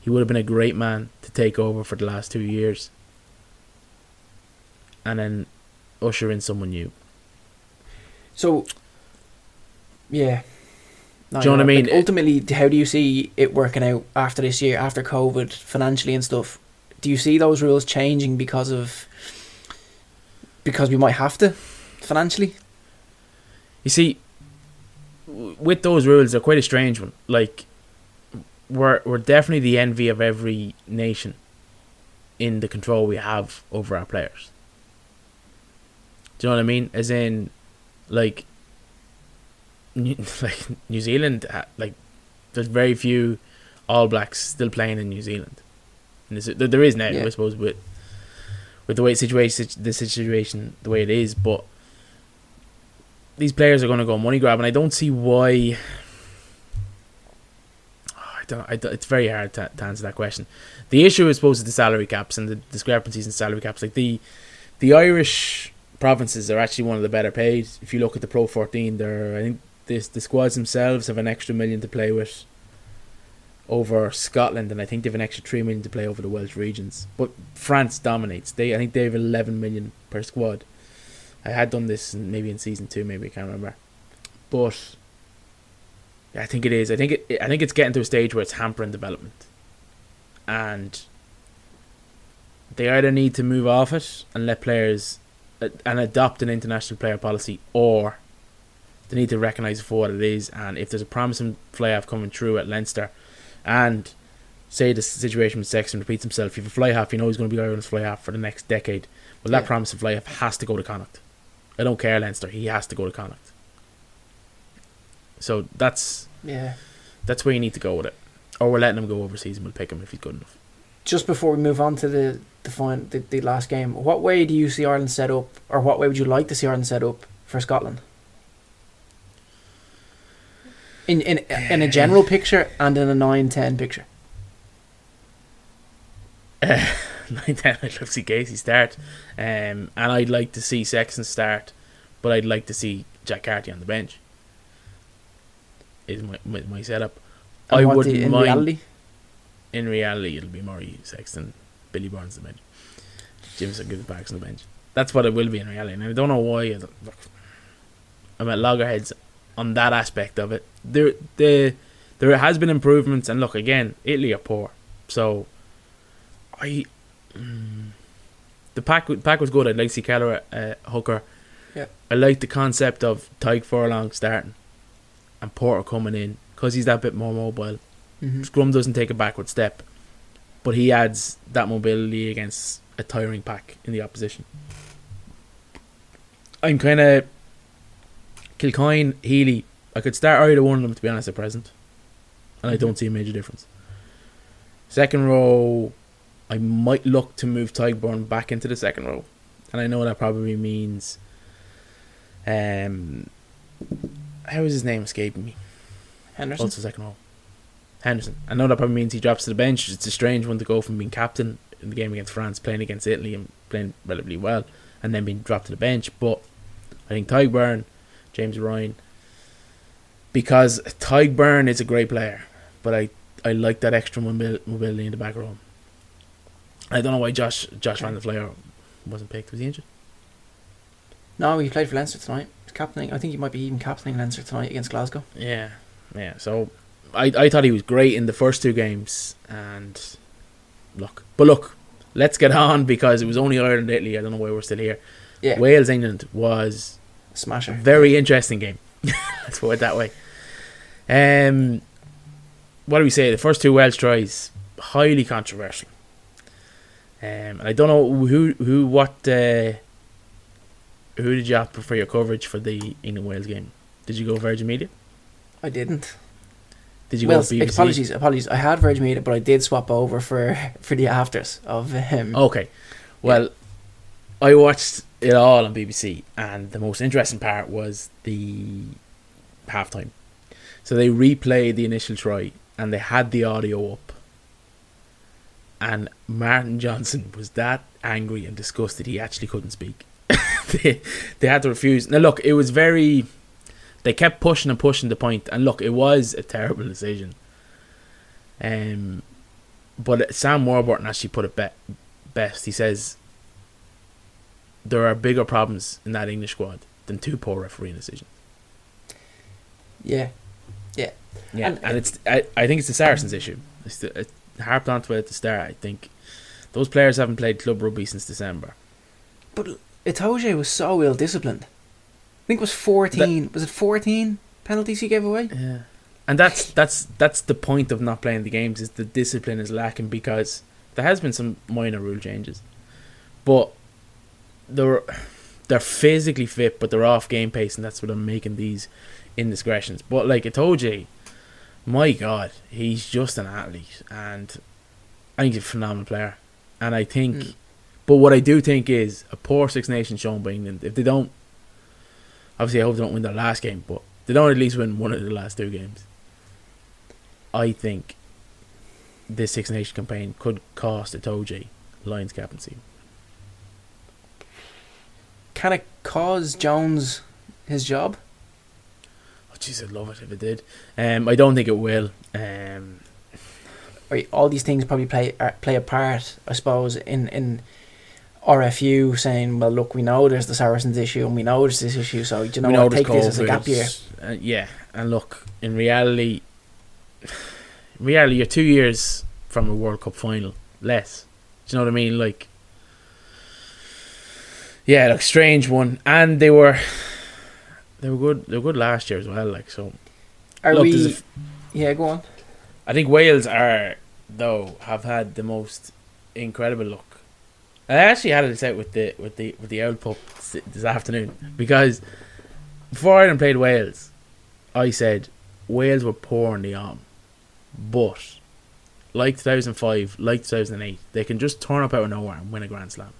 he would have been a great man to take over for the last two years, and then usher in someone new. So, yeah. No, Do you know what I mean? Like, ultimately, how do you see it working out after this year, after COVID, financially and stuff? Do you see those rules changing because of because we might have to financially? You see, with those rules, they're quite a strange one. Like, we're we're definitely the envy of every nation in the control we have over our players. Do you know what I mean? As in, like, New, like New Zealand, uh, like, there's very few All Blacks still playing in New Zealand. And there there is now, Yeah. I suppose, with with the way situation, the situation, the way it is, but these players are going to go money grab, and I don't see why. I don't, I. It's very hard to, to answer that question. The issue is supposed to the salary caps and the discrepancies in salary caps. Like the the Irish provinces are actually one of the better paid. If you look at the Pro 14, they're I think this the squads themselves have an extra million to play with over Scotland, and I think they have an extra three million to play over the Welsh regions. But France dominates. They I think they have eleven million per squad. I had done this maybe in season two, maybe I can't remember, but I think it is. I think it. I think it's getting to a stage where it's hampering development, and they either need to move off it and let players uh, and adopt an international player policy, or they need to recognise for what it is. And if there's a promising fly half coming through at Leinster, and say the situation with Sexton repeats himself, if you have a fly half, you know he's going to be Ireland's fly half for the next decade. Well, that Yeah. promising fly half has to go to Connacht. I don't care Leinster; he has to go to Connacht. So that's Yeah. that's where you need to go with it. Or we're letting him go overseas and we'll pick him if he's good enough. just before we move on to the the, fin- the the last game, what way do you see Ireland set up, or what way would you like to see Ireland set up for Scotland? In in in a general picture and in a 9-10 picture. Ten, I'd love to see Casey start, um, and I'd like to see Sexton start, but I'd like to see Jack Carty on the bench. Is my my, my setup. And I wouldn't the- in mind. reality. In reality, it'll be Murray, Sexton, Billy Burns on the bench. Jamison Gibson-Park on the bench. That's what it will be in reality, and I don't know why. I'm at loggerheads on that aspect of it. There, the there has been improvements, and look again, Italy are poor, so I. The pack pack was good. I'd like to see Kelleher uh, hooker. Yeah. I like the concept of Tadhg Furlong starting and Porter coming in because he's that bit more mobile. Mhm. Scrum doesn't take a backward step, but he adds that mobility against a tiring pack in the opposition. I'm kind of Kilcoyne, Healy. I could start either one of them to be honest at present, and I don't see a major difference. Second row, I might look to move Tadhg Beirne back into the second row, and I know that probably means. Um, how is his name escaping me? Henderson. Also second row. Henderson. I know that probably means he drops to the bench. It's a strange one to go from being captain in the game against France, playing against Italy and playing relatively well, and then being dropped to the bench. But I think Tadhg Beirne, James Ryan, because Tadhg Beirne is a great player, but I, I like that extra mobility in the back row. I don't know why Josh Josh Van der Flier wasn't picked. Was he injured? No, he played for Leinster tonight. He's captaining. I think he might be even captaining Leinster tonight against Glasgow. Yeah, yeah. So I I thought he was great in the first two games, and look, but look, let's get on because it was only Ireland Italy. I don't know why we're still here. Yeah, Wales England was a smasher. very interesting game. let's put it that way. Um, what do we say? The first two Welsh tries highly controversial. Um, and I don't know who who what uh, who did you opt for your coverage for the England Wales game? Did you go Virgin Media? I didn't. Did you well, go BBC? apologies, apologies. I had Virgin Media, but I did swap over for for the afters of him. Okay. Well, I watched it all on BBC, and the most interesting part was the halftime. So they replayed the initial try, and they had the audio up. And Martin Johnson was that angry and disgusted he actually couldn't speak. they, they had to refuse. Now, look, it was very. They kept pushing and pushing the point, and look, it was a terrible decision. Um, but Sam Warburton actually put it be- best. He says there are bigger problems in that English squad than two poor refereeing decisions. Yeah, Yeah, And- and, it's I, I think it's the Saracens issue. It's the, it harped onto it at the start. I think those players haven't played club rugby since December. but Itoje was so ill disciplined. I think it was fourteen. was it fourteen penalties he gave away? Yeah, and that's that's that's the point of not playing the games is the discipline is lacking because there has been some minor rule changes, but they're they're physically fit but they're off game pace and that's what I'm making these indiscretions. But like Itoje, my God, he's just an athlete and I think he's a phenomenal player. And I think, Mm. but what I do think is a poor Six Nations shown by England. If they don't, obviously I hope they don't win their last game, but they don't at least win one of the last two games. I think this Six Nations campaign could cost Itoje Lions captaincy. Can it cause Jones his job? Jeez, I'd love it if it did. Um, I don't think it will. Um, all these things probably play play a part, I suppose, in in RFU saying, well, look, we know there's the Saracens issue and we know there's this issue, so you know, we know what, take this as a gap year. Uh, yeah, and look, in reality, in reality, you're two years from a World Cup final, less. Do you know what I mean? Like, yeah, like strange one, and they were, they were good. They were good last year as well. Like, so Are look, we? f- yeah, go on. I think Wales are though have had the most incredible luck. I actually had this out with the with the with the old pup this, this afternoon because before Ireland played Wales, I said Wales were poor in the arm, but like 2005, like 2008. They can just turn up out of nowhere and win a Grand Slam.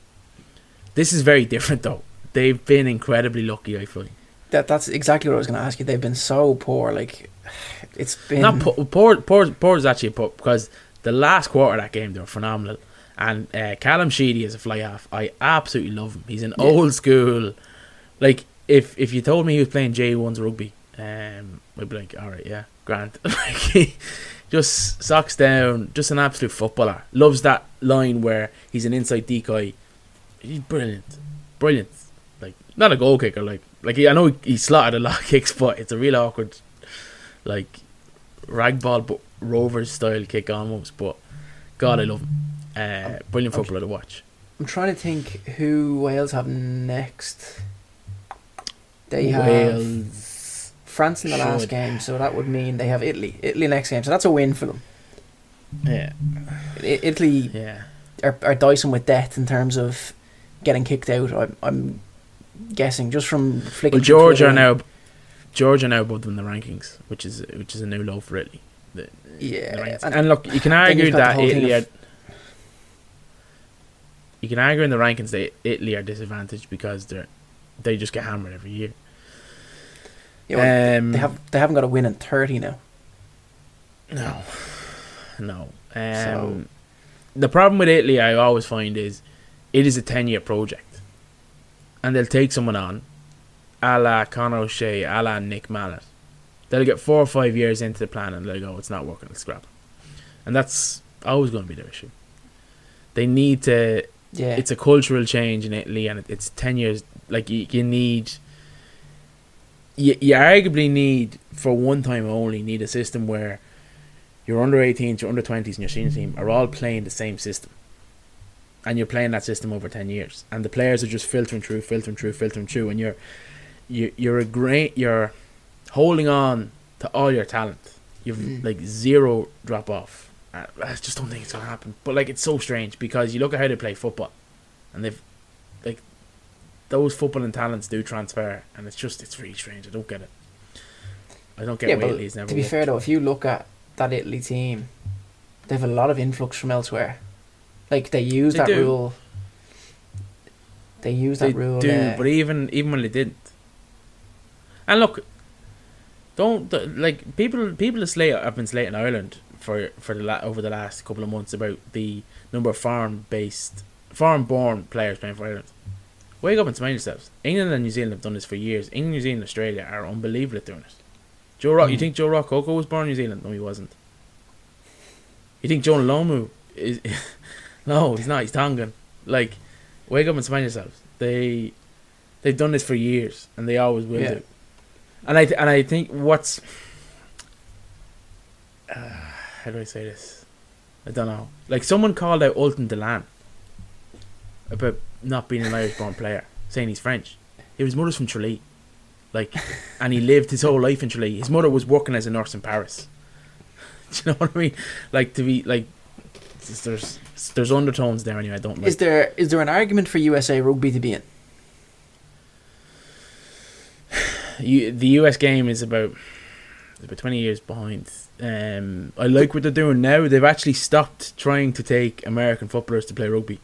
This is very different, though. They've been incredibly lucky, I feel. That that's exactly what I was going to ask you. They've been so poor. Like it's been Not poor, poor, poor, poor is actually poor because the last quarter of that game they were phenomenal. And uh, Callum Sheedy is a fly half. I absolutely love him. He's an Yeah. old school. Like if if you told me he was playing J ones rugby, um, I'd be like, all right, yeah, Grant. like he just socks down, just an absolute footballer. Loves that line where he's an inside decoy. He's brilliant, brilliant. Like not a goal kicker, like like I know he, he slotted a lot of kicks, but it's a real awkward, like ragball but Rovers style kick almost. But God, I love him. Uh, brilliant footballer to watch. I'm trying to think who Wales have next. They have Wales. France in the last game, so that would mean they have Italy. Italy next game, so that's a win for them. Yeah, Italy yeah. are, are dicing with death in terms of getting kicked out. I'm, I'm guessing just from flicking. Well, Georgia are now Georgia are now above them in the rankings, which is which is a new low for Italy. The, Yeah, and and, look, you can argue you've got the that Italy of- are. You can argue in the rankings that Italy are disadvantaged because they're they just get hammered every year. Yeah, well, um, they have they haven't got a win in thirty now. No, no. Um, So- the problem with Italy, I always find, is it is a ten-year project, and they'll take someone on, a la Conor O'Shea, a la Nick Mallett. They'll get four or five years into the plan, and they'll go, "It's not working. Let's scrap." it." And that's always going to be their issue. They need to. Yeah, It's a cultural change in Italy, and it's ten years. Like you, you need. You, you arguably need for one time only need a system where your under 18s, your under 20s, and your senior team are all playing the same system. And you're playing that system over 10 years. And the players are just filtering through, filtering through, filtering through. And you're you, you're a great, you're holding on to all your talent. You've Mm. like zero drop off. I I just don't think it's going to happen. But like, it's so strange because you look at how they play football. And they've, like, those footballing talents do transfer. And it's just, it's really strange. I don't get it. I don't get yeah, why Italy's never to be worked. fair though, if you look at that Italy team, they have a lot of influx from elsewhere. Like they use They that do. rule. They use they that rule. do, but even even when they didn't. And look, don't like people. People have slate have been slating Ireland for for the la- over the last couple of months about the number of foreign based, foreign born players playing for Ireland. Wake up and smile yourselves. England and New Zealand have done this for years. England, New Zealand, and Australia are unbelievable at doing it. Joe Rock, you Mm. think Joe Rokocoko was born in New Zealand? No, he wasn't. You think Joe Lomu is? no, he's not. He's Tongan. Like, wake up and smile yourselves. They, they've done this for years, and they always will Yeah. do. And I th- and I think what's, uh, how do I say this? I don't know. Like someone called out Ulton Delan about not being an Irish born player, saying he's French. His mother's from Tralee. Like, and he lived his whole life in Tralee. His mother was working as a nurse in Paris. Do you know what I mean? Like to be like, there's there's undertones there anyway. I don't like. is there is there an argument for USA Rugby to be in? you, the US game is about about twenty years behind. Um, I like what they're doing now. They've actually stopped trying to take American footballers to play rugby.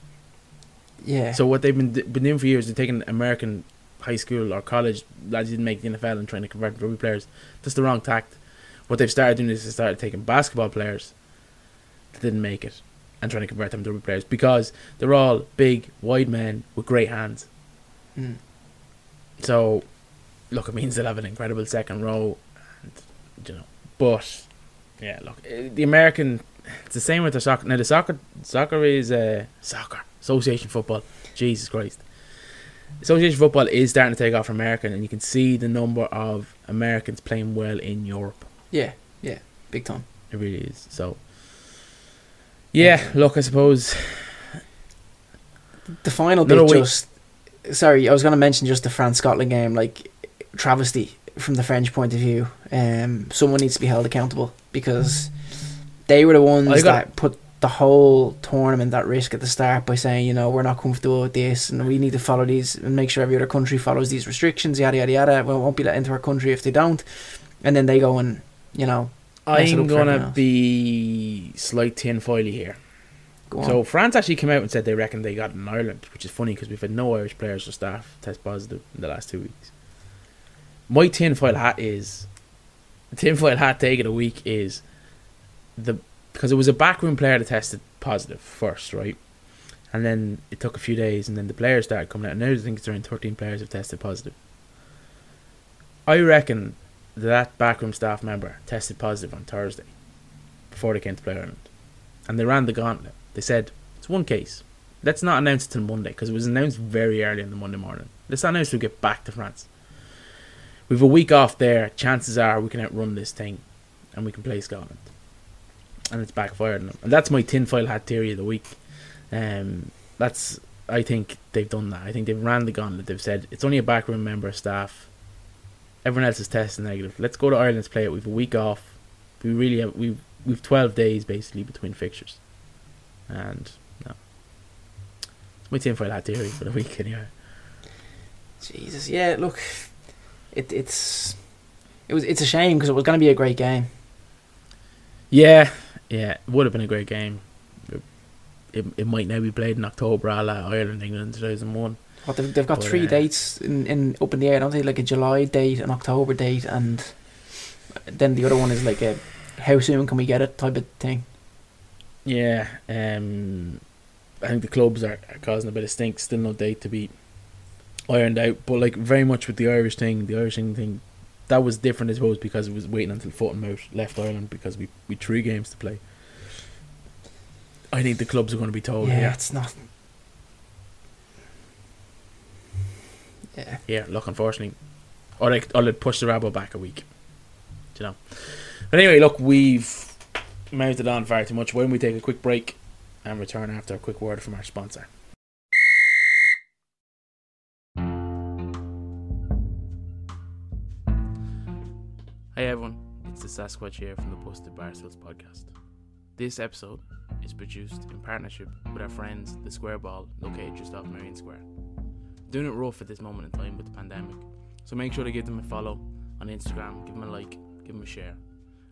Yeah. So what they've been been doing for years, they're taking American high school or college lads who didn't make the NFL and trying to convert rugby players. That's the wrong tact. What they've started doing is they started taking basketball players that didn't make it and trying to convert them to rugby players because they're all big, wide men with great hands. Mm. So, look, it means they'll have an incredible second row, and you know. But yeah, look, eh, the American, it's the same with the soccer. Now the soccer, soccer is uh, soccer association football. Jesus Christ, association football is starting to take off for American, and you can see the number of Americans playing well in Europe. Yeah. Yeah. Big time. It really is. So, yeah, look, I suppose The final bit just. Sorry, I was going to mention just the France Scotland game, like travesty from the French point of view. Um, someone needs to be held accountable because they were the ones that put the whole tournament at risk at the start by saying, you know, we're not comfortable with this and we need to follow these and make sure every other country follows these restrictions, yada yada yada. Well, it won't be let into our country if they don't. And then they go and, you know, I'm up for everyone gonna be slight tinfoily here. Go on. So France actually came out and said they reckon they got in Ireland, which is funny because we've had no Irish players or staff test positive in the last two weeks. My tinfoil hat is the tinfoil hat take of the week is the because it was a backroom player that tested positive first, right? And then it took a few days, and then the players started coming out. And now I think it's around 13 players have tested positive. I reckon that backroom staff member tested positive on Thursday before they came to play Ireland. And they ran the gauntlet. They said, it's one case. Let's not announce it till Monday because it was announced very early in the Monday morning. Let's not announce we get back to France. We've a week off there. Chances are we can outrun this thing and we can play Scotland. And it's backfired on them. And that's my tinfoil hat theory of the week. Um, that's I think they've done that. I think they've ran the gauntlet. They've said it's only a backroom member of staff. Everyone else is testing negative. Let's go to Ireland. Let's play it. We've a week off. We really have we we've twelve days basically between fixtures, and no. It's my tinfoil hat theory for the week anyway. Jesus, yeah. Look, it it's it was it's a shame because it was going to be a great game. Yeah, yeah, it would have been a great game. It, it, it might now be played in October, a la Ireland, England, two thousand one. What they've, they've got But, three uh, dates in, in up in the air, don't they? Like a July date, an October date, and then the other one is like a how soon can we get it type of thing. Yeah, um, I think the clubs are, are causing a bit of stink. Still no date to be ironed out, but like very much with the Irish thing, the Irish thing, that was different, I suppose, because it was waiting until foot and mouth left Ireland because we we three games to play. I think the clubs are going to be told. yeah, Yeah, it's not. Yeah, yeah. Look, unfortunately, or like, or they'd push the rabble back a week. Do you know. But anyway, look, we've mounted on far too much. Why don't we take a quick break and return after a quick word from our sponsor? Hey everyone, it's the Sasquatch here from the Busted Barstools podcast. This episode is produced in partnership with our friends, the Square Ball, located just off Merrion Square. Doing it rough at this moment in time with the pandemic, so make sure to give them a follow on Instagram, give them a like, give them a share,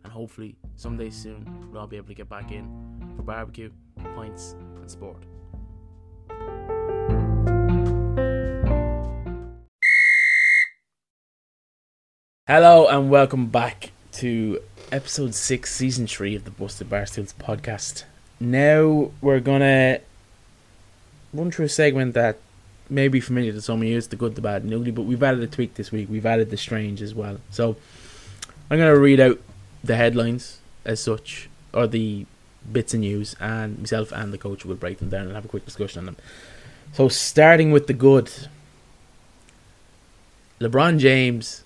and hopefully someday soon we'll all be able to get back in for barbecue, pints, and sport. Hello and welcome back to episode six, season three of the Busted Barstools podcast. Now we're gonna run through a segment that may be familiar to some of you. It's the good, the bad, and the ugly, but we've added a tweak this week. We've added the strange as well. So I'm gonna read out the headlines as such, or the bits of news, and myself and the coach will break them down and have a quick discussion on them. So starting with the good, LeBron James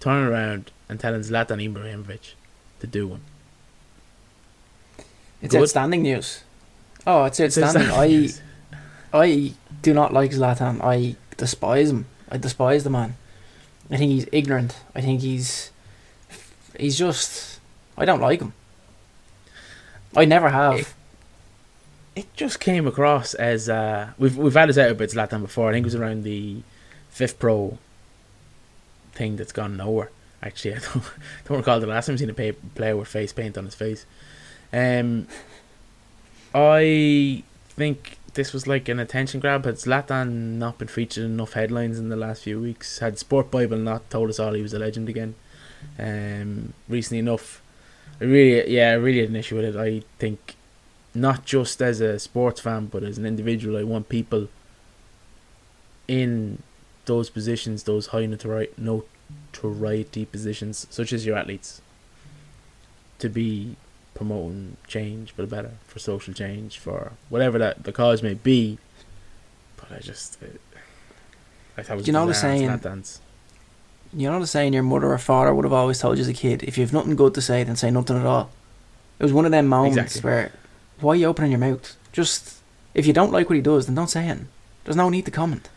turning around and telling Zlatan Ibrahimovic to do one. it's Good. outstanding news. Oh, it's It's outstanding. outstanding I. I do not like Zlatan. I despise him. I despise the man. I think he's ignorant. I think he's he's just I don't like him. I never have. It- it just came across as uh, we've we've had this out about Zlatan before. I think it was around the fifth pro thing that's gone nowhere. Actually, I don't, don't recall the last time I've seen a player with face paint on his face. Um, I think this was like an attention grab. Had Zlatan not been featured in enough headlines in the last few weeks? Had Sport Bible not told us all he was a legend again? Um, recently enough, I really, yeah, I really had an issue with it. I think not just as a sports fan, but as an individual, I want people in those positions, those high notoriety positions, such as your athletes, to be promoting change for the better, for social change, for whatever that the cause may be. But I just, uh, I thought it was You know the and saying- Zlatan's- You know the saying your mother or father would have always told you as a kid, if you have nothing good to say, then say nothing at all. It was one of them moments Exactly. where why are you opening your mouth? Just if you don't like what he does, then don't say it. There's no need to comment.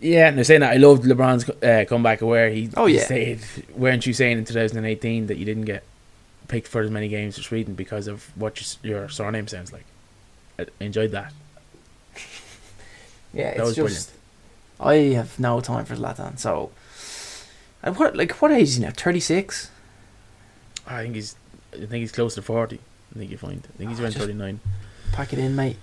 Yeah, no, saying that I loved LeBron's uh, comeback where he, Oh, yeah. said, weren't you saying in 2018 that you didn't get picked for as many games for Sweden because of what your, your surname sounds like? I enjoyed that. Yeah, That was just I have no time for Zlatan. So, and what like what age is he now? Thirty six. I think he's. I think he's close to forty. I think you find. I think he's Oh, around thirty nine. Pack it in, mate.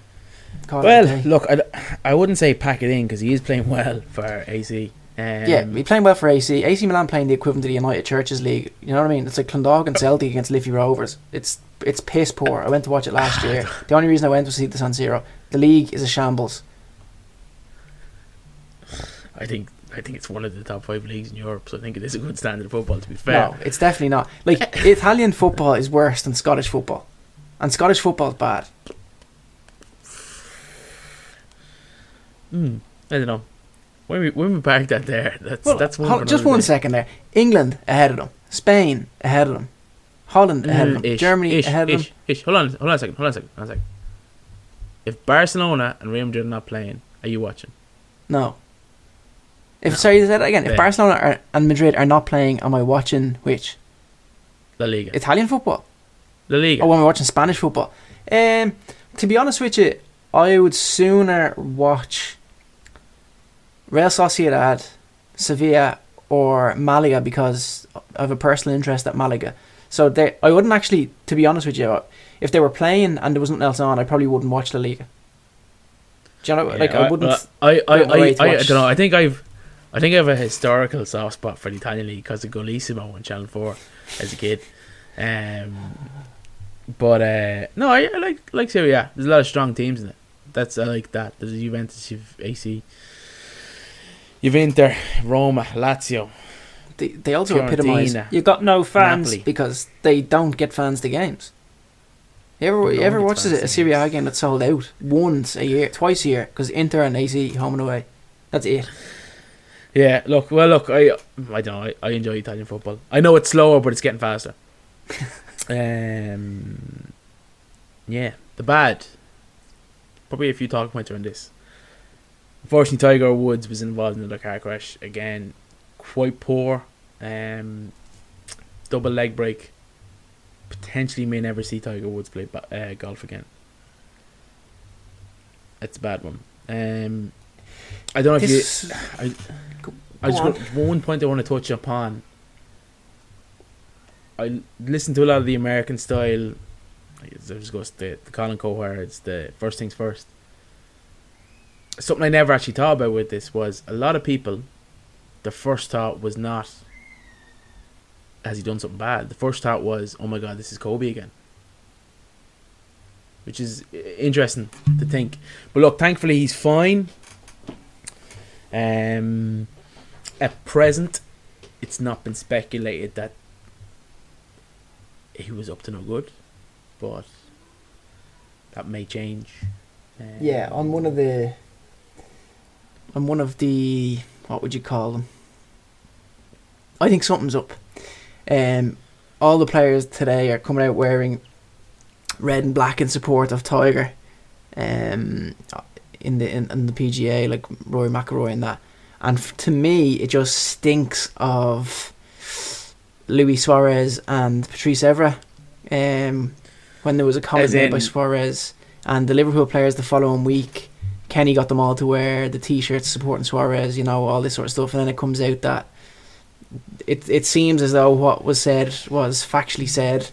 Call Well, look, I, I wouldn't say pack it in because he is playing well for AC. Um, yeah, he's playing well for AC. AC Milan playing the equivalent of the United Churches League. You know what I mean? It's like Clondalkin Celtic against Liffey Rovers. It's it's piss poor. I went to watch it last year. The only reason I went was to see the San Siro. The league is a shambles. I think I think it's one of the top five leagues in Europe, so I think it is a good standard of football. To be fair, No, it's definitely not. Like Italian football is worse than Scottish football, and Scottish football is bad. Hmm, I don't know. When we when we park that there, that's Well, that's one. just one day. second there. England ahead of them. Spain ahead of them. Holland ahead of Mm, them. ish, Germany ish, ahead of ish, ish. Hold on, hold on a second, hold on a second, hold on a second. If Barcelona and Real Madrid are not playing, are you watching? No. If sorry, say that again. If Yeah. Barcelona are, and Madrid are not playing, am I watching which La Liga, Italian football? La Liga. Or am I watching Spanish football? Um, to be honest with you, I would sooner watch Real Sociedad, Sevilla, or Malaga because of a personal interest at Malaga. So they, I wouldn't actually, to be honest with you, if they were playing and there was nothing else on, I probably wouldn't watch La Liga. Do you know, Yeah, like I wouldn't. I, I, I, I, I, I don't know. I think I've, I think I have a historical soft spot for the Italian league because of Golissimo on Channel Four as a kid. Um, but uh, no, I, I like like Serie A. There's a lot of strong teams in it. That's I like that. There's Juventus, you've AC, you've Inter, Roma, Lazio. they, they also epitomise you got no fans Napoli. because they don't get fans to games. You ever, you ever gets watch fans a, a Serie A game that's sold out once a year, twice a year because Inter and AC home and away. That's it. Yeah, look, well, look, I, I don't know, I, I enjoy Italian football. I know it's slower, but it's getting faster. um, yeah, the bad. Probably a few talking points around this. Unfortunately, Tiger Woods was involved in another car crash again. Quite poor. Um, double leg break. Potentially may never see Tiger Woods play uh, golf again. It's a bad one. Um, I don't know if you. I, I just go got one point I want to touch upon. I listen to a lot of the American style. I just goes the the Colin Cowherd. It's the first things first. Something I never actually thought about with this was a lot of people. The first thought was not. Has he done something bad? The first thought was, "Oh my God, this is Kobe again." Which is interesting to think. But look, thankfully he's fine. Um, at present, it's not been speculated that he was up to no good, but that may change. Um, yeah, on one of the, on one of the, what would you call them? I think something's up. Um, all the players today are coming out wearing red and black in support of Tiger. Um, in the in, in the PGA, like Rory McIlroy and that. And f- to me, it just stinks of Luis Suarez and Patrice Evra. Um, when there was a comment As made by Suarez and the Liverpool players the following week, Kenny got them all to wear the T-shirts supporting Suarez, you know, all this sort of stuff, and then it comes out that it it seems as though what was said was factually said,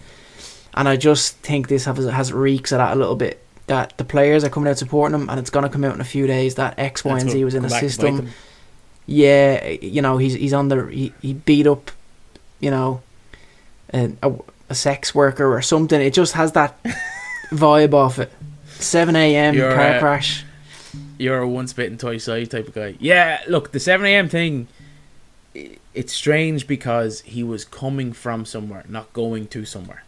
and I just think this has has reeks of that a little bit. That the players are coming out supporting him, and it's gonna come out in a few days that X, Y, that's and Z was in the back to bite system. Yeah, you know he's he's on the he, he beat up, you know, a, a, a sex worker or something. It just has that vibe off it. Seven a.m. Car uh, crash. You're a once bitten, twice shy type of guy. Yeah, look, the 7 a.m. thing, it's strange because he was coming from somewhere, not going to somewhere.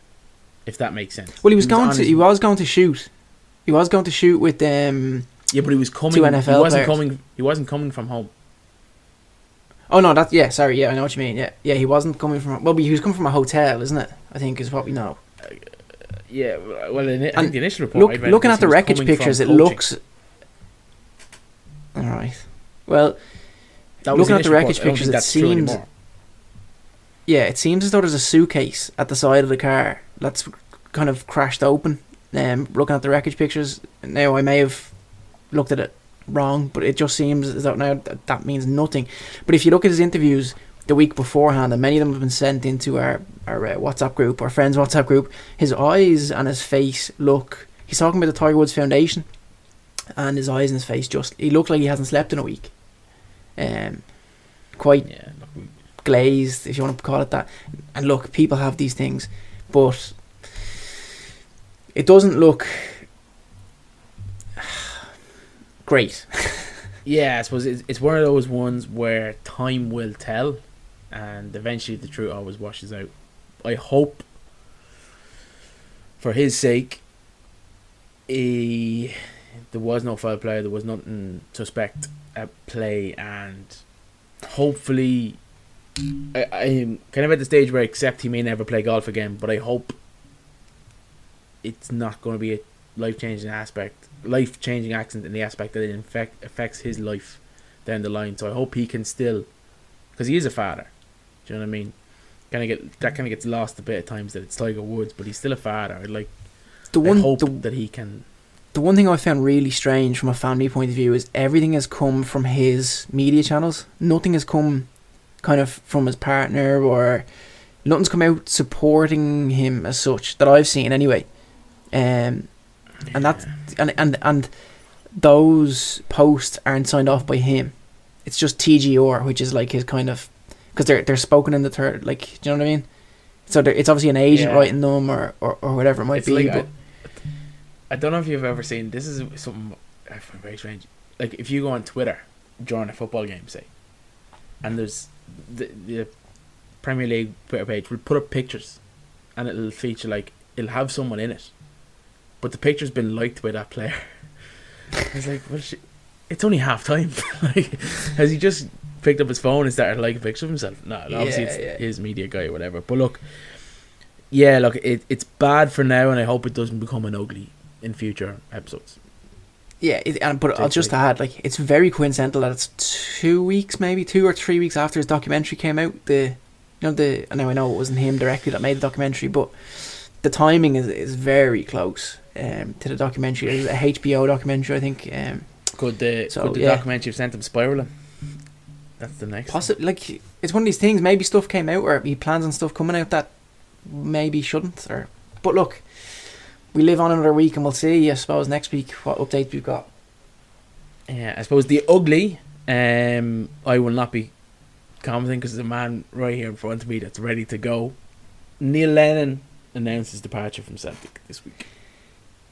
If that makes sense. Well, he was on going to he was going to shoot. He was going to shoot with um. Yeah, but he was coming. two he wasn't players. coming. He wasn't coming from home. Oh no, that yeah, sorry, yeah, I know what you mean. Yeah, yeah, he wasn't coming from. Well, he was coming from a hotel, isn't it? I think is what we know. Yeah, well, in, I And think the initial report. Look, looking at the wreckage pictures, it looks. All right. Well, That looking at the wreckage report. Pictures, it seems- yeah, it seems as though there's a suitcase at the side of the car that's kind of crashed open. Um, looking at the wreckage pictures, now I may have looked at it wrong, but it just seems as though now that, that means nothing. But if you look at his interviews, the week beforehand, and many of them have been sent into our our uh, WhatsApp group, our friends' WhatsApp group. His eyes and his face look. He's talking about the Tiger Woods Foundation, and his eyes and his face just. He looked like he hasn't slept in a week. Um, quite Yeah, glazed, if you want to call it that. And look, people have these things, but it doesn't look great. yeah. I suppose it's, it's one of those ones where time will tell, and eventually the truth always washes out. I hope, for his sake, he, there was no foul play. There was nothing suspect at play, and hopefully, I, I'm kind of at the stage where I accept he may never play golf again. But I hope it's not going to be a life changing aspect, life changing accident in the aspect that it infect, affects his life down the line. So I hope he can still, because he is a father. Do you know what I mean? Kind of get that kind of gets lost a bit at times that it's Tiger Woods, but he's still a father. I'd like The I one, hope the, that he can. The one thing I found really strange from a family point of view is everything has come from his media channels. Nothing has come kind of from his partner or nothing's come out supporting him as such that I've seen anyway. Um, and that's and and and those posts aren't signed off by him. It's just TGR, which is like his kind of because they're they're spoken in the third. Like, do you know what I mean? So it's obviously an agent Yeah. writing them or, or, or whatever it might It's be. like but I, don't know if you've ever seen this is something I find very strange. Like if you go on Twitter during a football game, say, and there's the the Premier League Twitter page will put up pictures, and it'll feature like it'll have someone in it, but the picture's been liked by that player. it's like, well, she, it's only half time. like, has he just picked up his phone and started liking pictures of himself? No, obviously Yeah, it's yeah. his media guy or whatever. But look, yeah, look, it, it's bad for now, and I hope it doesn't become an ugly in future episodes. yeah, it, and but I'll just add like it's very coincidental that it's two weeks, maybe two or three weeks after his documentary came out. The you know the now I know it wasn't him directly that made the documentary, but the timing is is very close um, to the documentary. It was a HBO documentary, I think. Um, Could the So, could the yeah. documentary have sent him spiraling? That's the next. Possibly, like it's one of these things. Maybe stuff came out, or he plans on stuff coming out that maybe shouldn't. Or but look, we live on another week, and we'll see. I suppose next week what updates we've got. Yeah, I suppose the ugly. Um, I will not be commenting because there's a man right here in front of me that's ready to go. Neil Lennon announced his departure from Celtic this week.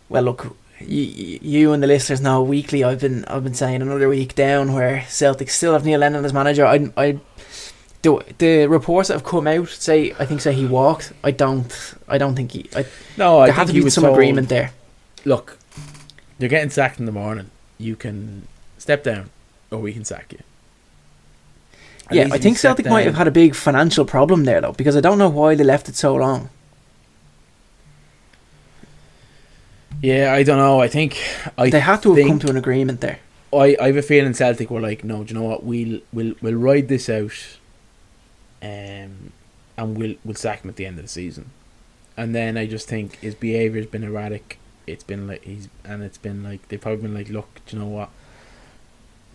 Well, look, you, you and the listeners know weekly. I've been I've been saying another week down where Celtic still have Neil Lennon as manager. I I the the reports that have come out say I think say he walked. I don't I don't think he. I, No, I there think had to be some told, agreement there. Look, you're getting sacked in the morning. You can step down, or we can sack you. At yeah, I think Celtic might have had a big financial problem there though because I don't know why they left it so long. Yeah, I don't know. I think I they had to have come to an agreement there. I, I have a feeling Celtic were like, no, do you know what? We'll we'll we'll ride this out, um, and we'll we'll sack him at the end of the season. And then I just think his behaviour's been erratic. It's been like he's and it's been like they've probably been like, look, do you know what?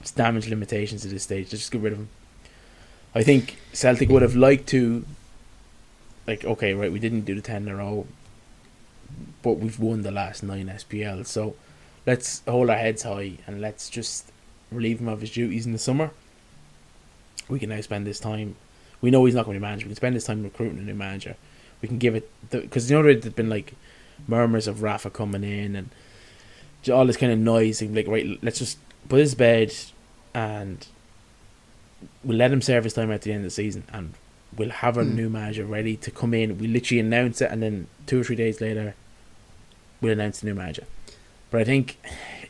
It's damage limitations at this stage. Let's just get rid of him. I think Celtic would have liked to, like, okay, right, we didn't do the ten in a row, but we've won the last nine SPL, so let's hold our heads high and let's just relieve him of his duties in the summer. We can now spend this time. We know he's not going to be manager. We can spend his time recruiting a new manager. We can give it because you know there's been like murmurs of Rafa coming in and all this kind of noise. And like, right, let's just put his bed and we'll let him serve his time at the end of the season and we'll have a Hmm. new manager ready to come in. We literally announce it and then two or three days later we'll announce the new manager. But I think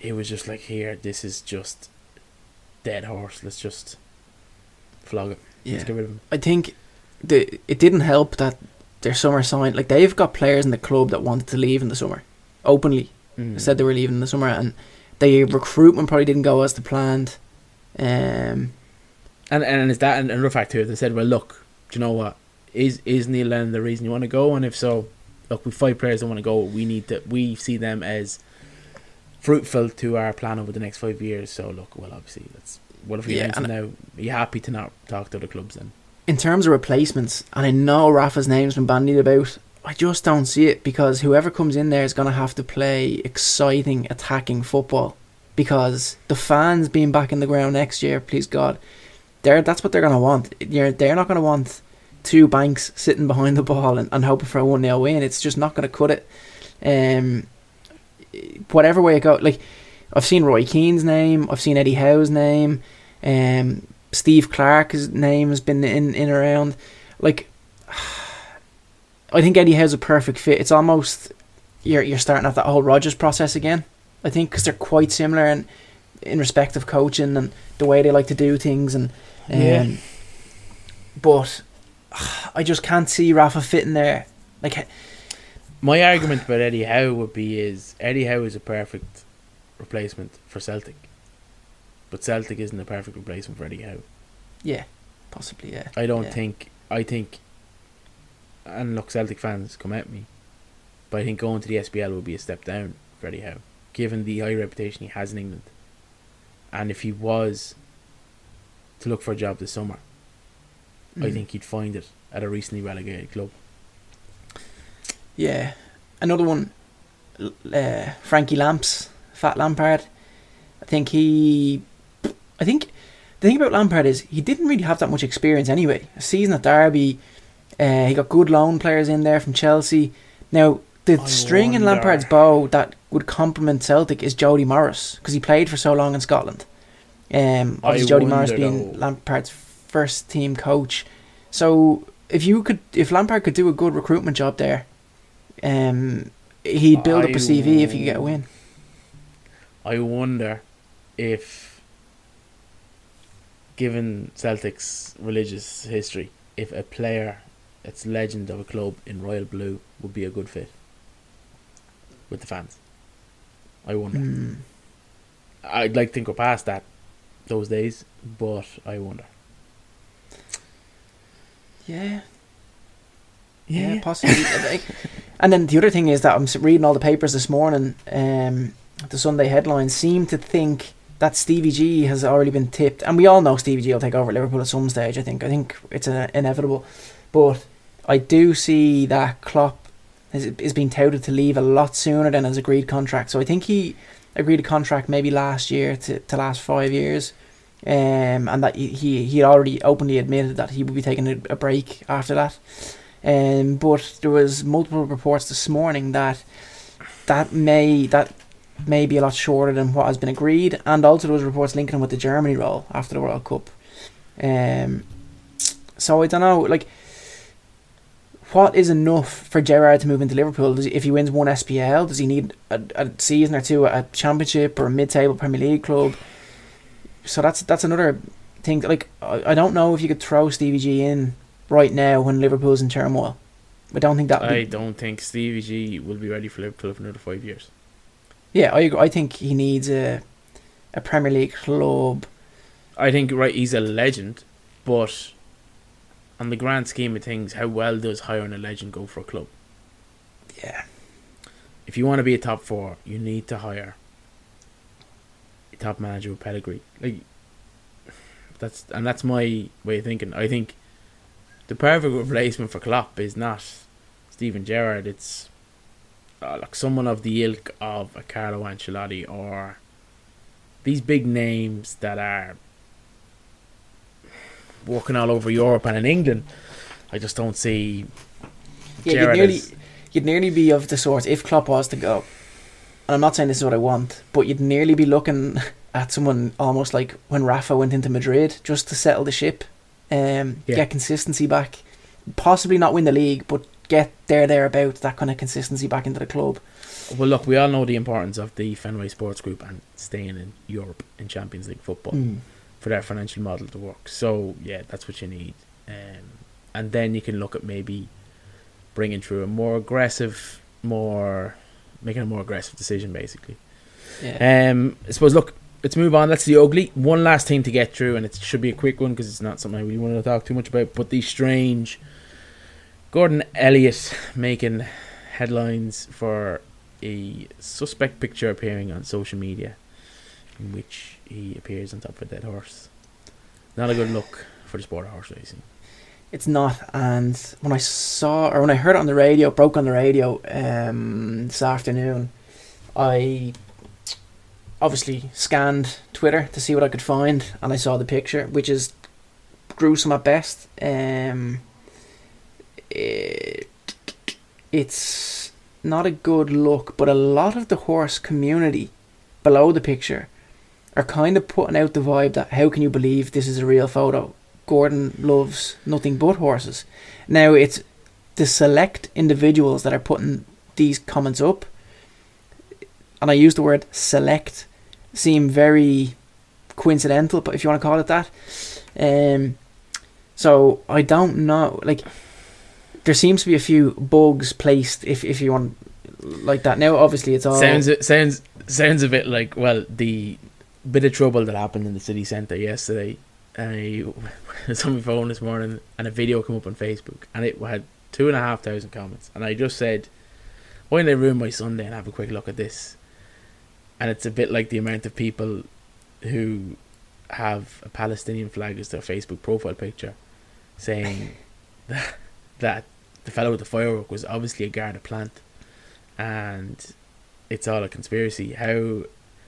it was just like here, this is just dead horse. Let's just flog it. Let's get rid of him. I think the it didn't help that their summer sign like they've got players in the club that wanted to leave in the summer openly Mm. said they were leaving in the summer and the recruitment probably didn't go as they planned. Um, And and is that and another fact too? They said, well, look, do you know what? Is is Neil Lennon the reason you want to go? And if so, look, we five players that want to go. We need to. We see them as fruitful to our plan over the next five years. So look, well, obviously, that's what if we Yeah, announce it and- now? Are you happy to not talk to other clubs then? in terms of replacements, and I know Rafa's name's been bandied about, I just don't see it because whoever comes in there is going to have to play exciting, attacking football. Because the fans being back in the ground next year, please God, they're, that's what they're going to want. You're, they're not going to want two banks sitting behind the ball and, and hoping for a 1 0 win. It's just not going to cut it. Um, whatever way it goes, like, I've seen Roy Keane's name, I've seen Eddie Howe's name, um, Steve Clarke's name has been in, in around. Like, I think Eddie Howe's a perfect fit. It's almost you're you're starting at that whole Rodgers process again. I think because they're quite similar in in respect of coaching and the way they like to do things and um, Yeah. But I just can't see Rafa fitting there. Like My argument about Eddie Howe would be is Eddie Howe is a perfect replacement for Celtic, but Celtic isn't a perfect replacement for Eddie Howe. yeah, possibly yeah. I don't Yeah. think. I think. And look, Celtic fans come at me, but I think going to the SPL would be a step down for Eddie Howe, given the high reputation he has in England. And if he was to look for a job this summer, I Mm. think he'd find it at a recently relegated club. Yeah, another one. Uh, Frankie Lamps, Fat Lampard. I think he. I think the thing about Lampard is he didn't really have that much experience anyway. A season at Derby, uh, he got good loan players in there from Chelsea. Now the I string in Lampard's bow that would complement Celtic is Jody Morris because he played for so long in Scotland. Um, I obviously Jody Morris being though- Lampard's first team coach. So if you could, if Lampard could do a good recruitment job there, um, he'd build up a CV if he could get a win. I wonder if, given Celtic's religious history, if a player that's legend of a club in royal blue would be a good fit with the fans. I wonder. Hmm. I'd like to think we're past that those days, but I wonder. Yeah. Yeah, possibly. And then the other thing is that I'm reading all the papers this morning. Um, the Sunday headlines seem to think that Stevie G has already been tipped, and we all know Stevie G will take over Liverpool at some stage. I think. I think it's uh inevitable, but I do see that Klopp is is being touted to leave a lot sooner than his agreed contract. So I think he agreed a contract maybe last year to, to last five years. Um, and that he, he he had already openly admitted that he would be taking a, a break after that. Um, but there was multiple reports this morning that that may that may be a lot shorter than what has been agreed, and also there was reports linking him with the Germany role after the World Cup. Um, so I don't know, like, what is enough for Gerrard to move into Liverpool? Does he, if he wins one SPL, does he need a, a season or two at a Championship or a mid-table Premier League club? So that's that's another thing. Like, I, I don't know if you could throw Stevie G in right now when Liverpool's in turmoil. I don't think that. I be, don't think Stevie G will be ready for Liverpool for another five years. Yeah, I. I think he needs a a Premier League club. I think right, he's a legend, but on the grand scheme of things, how well does hiring a legend go for a club? Yeah, If you want to be a top four, you need to hire a top manager with pedigree. Like that's and that's my way of thinking. I think the perfect replacement for Klopp is not Steven Gerrard. It's uh, like someone of the ilk of a Carlo Ancelotti or these big names that are walking all over Europe and in England. I just don't see yeah. You'd nearly you'd nearly be of the sort if Klopp was to go. And I'm not saying this is what I want, but you'd nearly be looking at someone almost like when Rafa went into Madrid just to settle the ship, um, Yeah. get consistency back, possibly not win the league, but get there thereabout that kind of consistency back into the club. Well, look, we all know the importance of the Fenway Sports Group and staying in Europe in Champions League football Mm. for their financial model to work. So, yeah, that's what you need. Um, and then you can look at maybe bringing through a more aggressive, more making a more aggressive decision, basically. Yeah. Um, I suppose. Look, let's move on. That's the ugly. One last thing to get through, and it should be a quick one because it's not something I really want to talk too much about. But the strange Gordon Elliott making headlines for a suspect picture appearing on social media, in which he appears on top of a dead horse. Not a good look for the sport of horse racing. it's not. And when I saw or when I heard it on the radio, broke on the radio um, this afternoon, I obviously scanned Twitter to see what I could find, and I saw the picture, which is gruesome at best. Um, it, it's not a good look, but a lot of the horse community below the picture are kind of putting out the vibe that how can you believe this is a real photo? Gordon loves nothing but horses. Now it's the select individuals that are putting these comments up, and I use the word select, seem very coincidental, but if you want to call it that. Um, so I don't know, like there seems to be a few bugs placed if if you want like that. Now obviously it's all sounds sounds sounds a bit like well the bit of trouble that happened in the city centre yesterday. I was on my phone this morning and a video came up on Facebook and it had two and a half thousand comments and I just said, why didn't I ruin my Sunday and have a quick look at this? And it's a bit like the amount of people who have a Palestinian flag as their Facebook profile picture, saying that, that the fellow with the firework was obviously a Garda plant, and it's all a conspiracy. How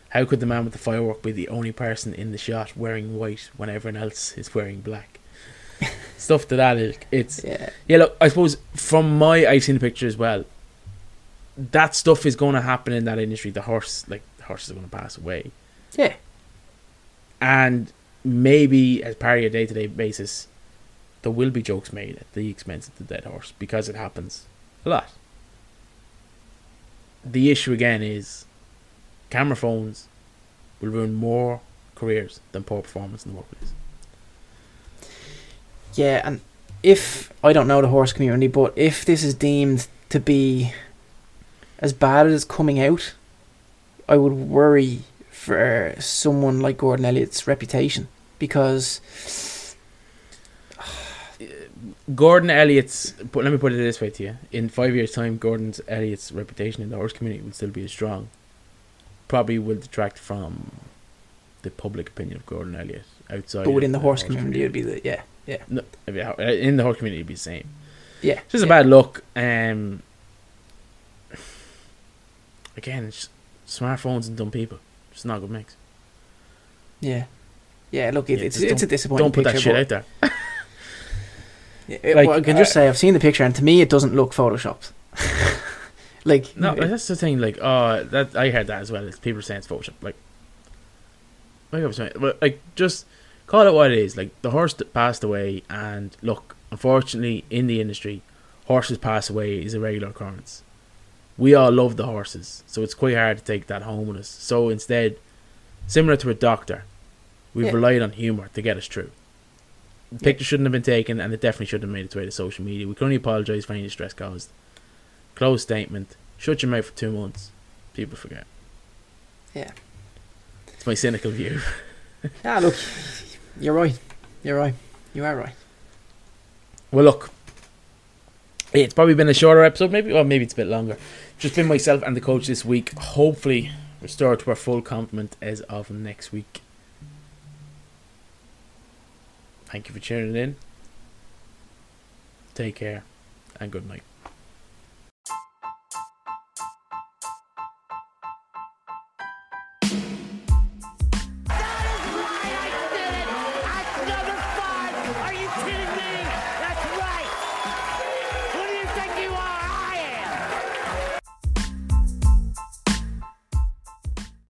how could the man with the firework be the only person in the shot wearing white when everyone else is wearing black? Stuff to that ilk. It's yeah. yeah. Look, I suppose from my I've seen the picture as well. That stuff is going to happen in that industry. The horse, like the horses, are going to pass away. Yeah. And maybe as part of your day to day basis, there will be jokes made at the expense of the dead horse because it happens a lot. The issue again is camera phones will ruin more careers than poor performance in the workplace. Yeah, and if I don't know the horse community, but if this is deemed to be as bad as coming out, I would worry for someone like Gordon Elliott's reputation because Gordon Elliott's. Let me put it this way to you: in five years' time, Gordon Elliott's reputation in the horse community will still be as strong. Probably will detract from the public opinion of Gordon Elliott outside. but within of the horse community, it'd be the yeah yeah No, in the horse community, it'd be the same. yeah. It's just a bad look. Um, again, it's smartphones and dumb people. It's not a good mix. Yeah, yeah. Look, it, Yeah, it's it's a disappointing. Don't put that shit out there. Yeah, Like, well, I can just uh, say I've seen the picture, and to me, it doesn't look photoshopped. like No, it- that's the thing. Like, oh, that I heard that as well. It's people saying it's Photoshop. Like, like I was saying, but like just call it what it is. Like the horse that passed away, and look, unfortunately, in the industry, horses pass away is a regular occurrence. We all love the horses, so it's quite hard to take that home with us. So instead, similar to a doctor, we've Yeah. relied on humor to get us through. The picture shouldn't have been taken, and it definitely shouldn't have made its way to social media. We can only apologise for any distress caused. Closed statement. Shut your mouth for two months. People forget. Yeah. It's my cynical view. Ah, look, you're right. You're right. You are right. Well, look. It's probably been a shorter episode, maybe. Well, maybe it's a bit longer. Just been myself and the coach this week. Hopefully, restored to our full complement as of next week. Thank you for tuning in. Take care and good night.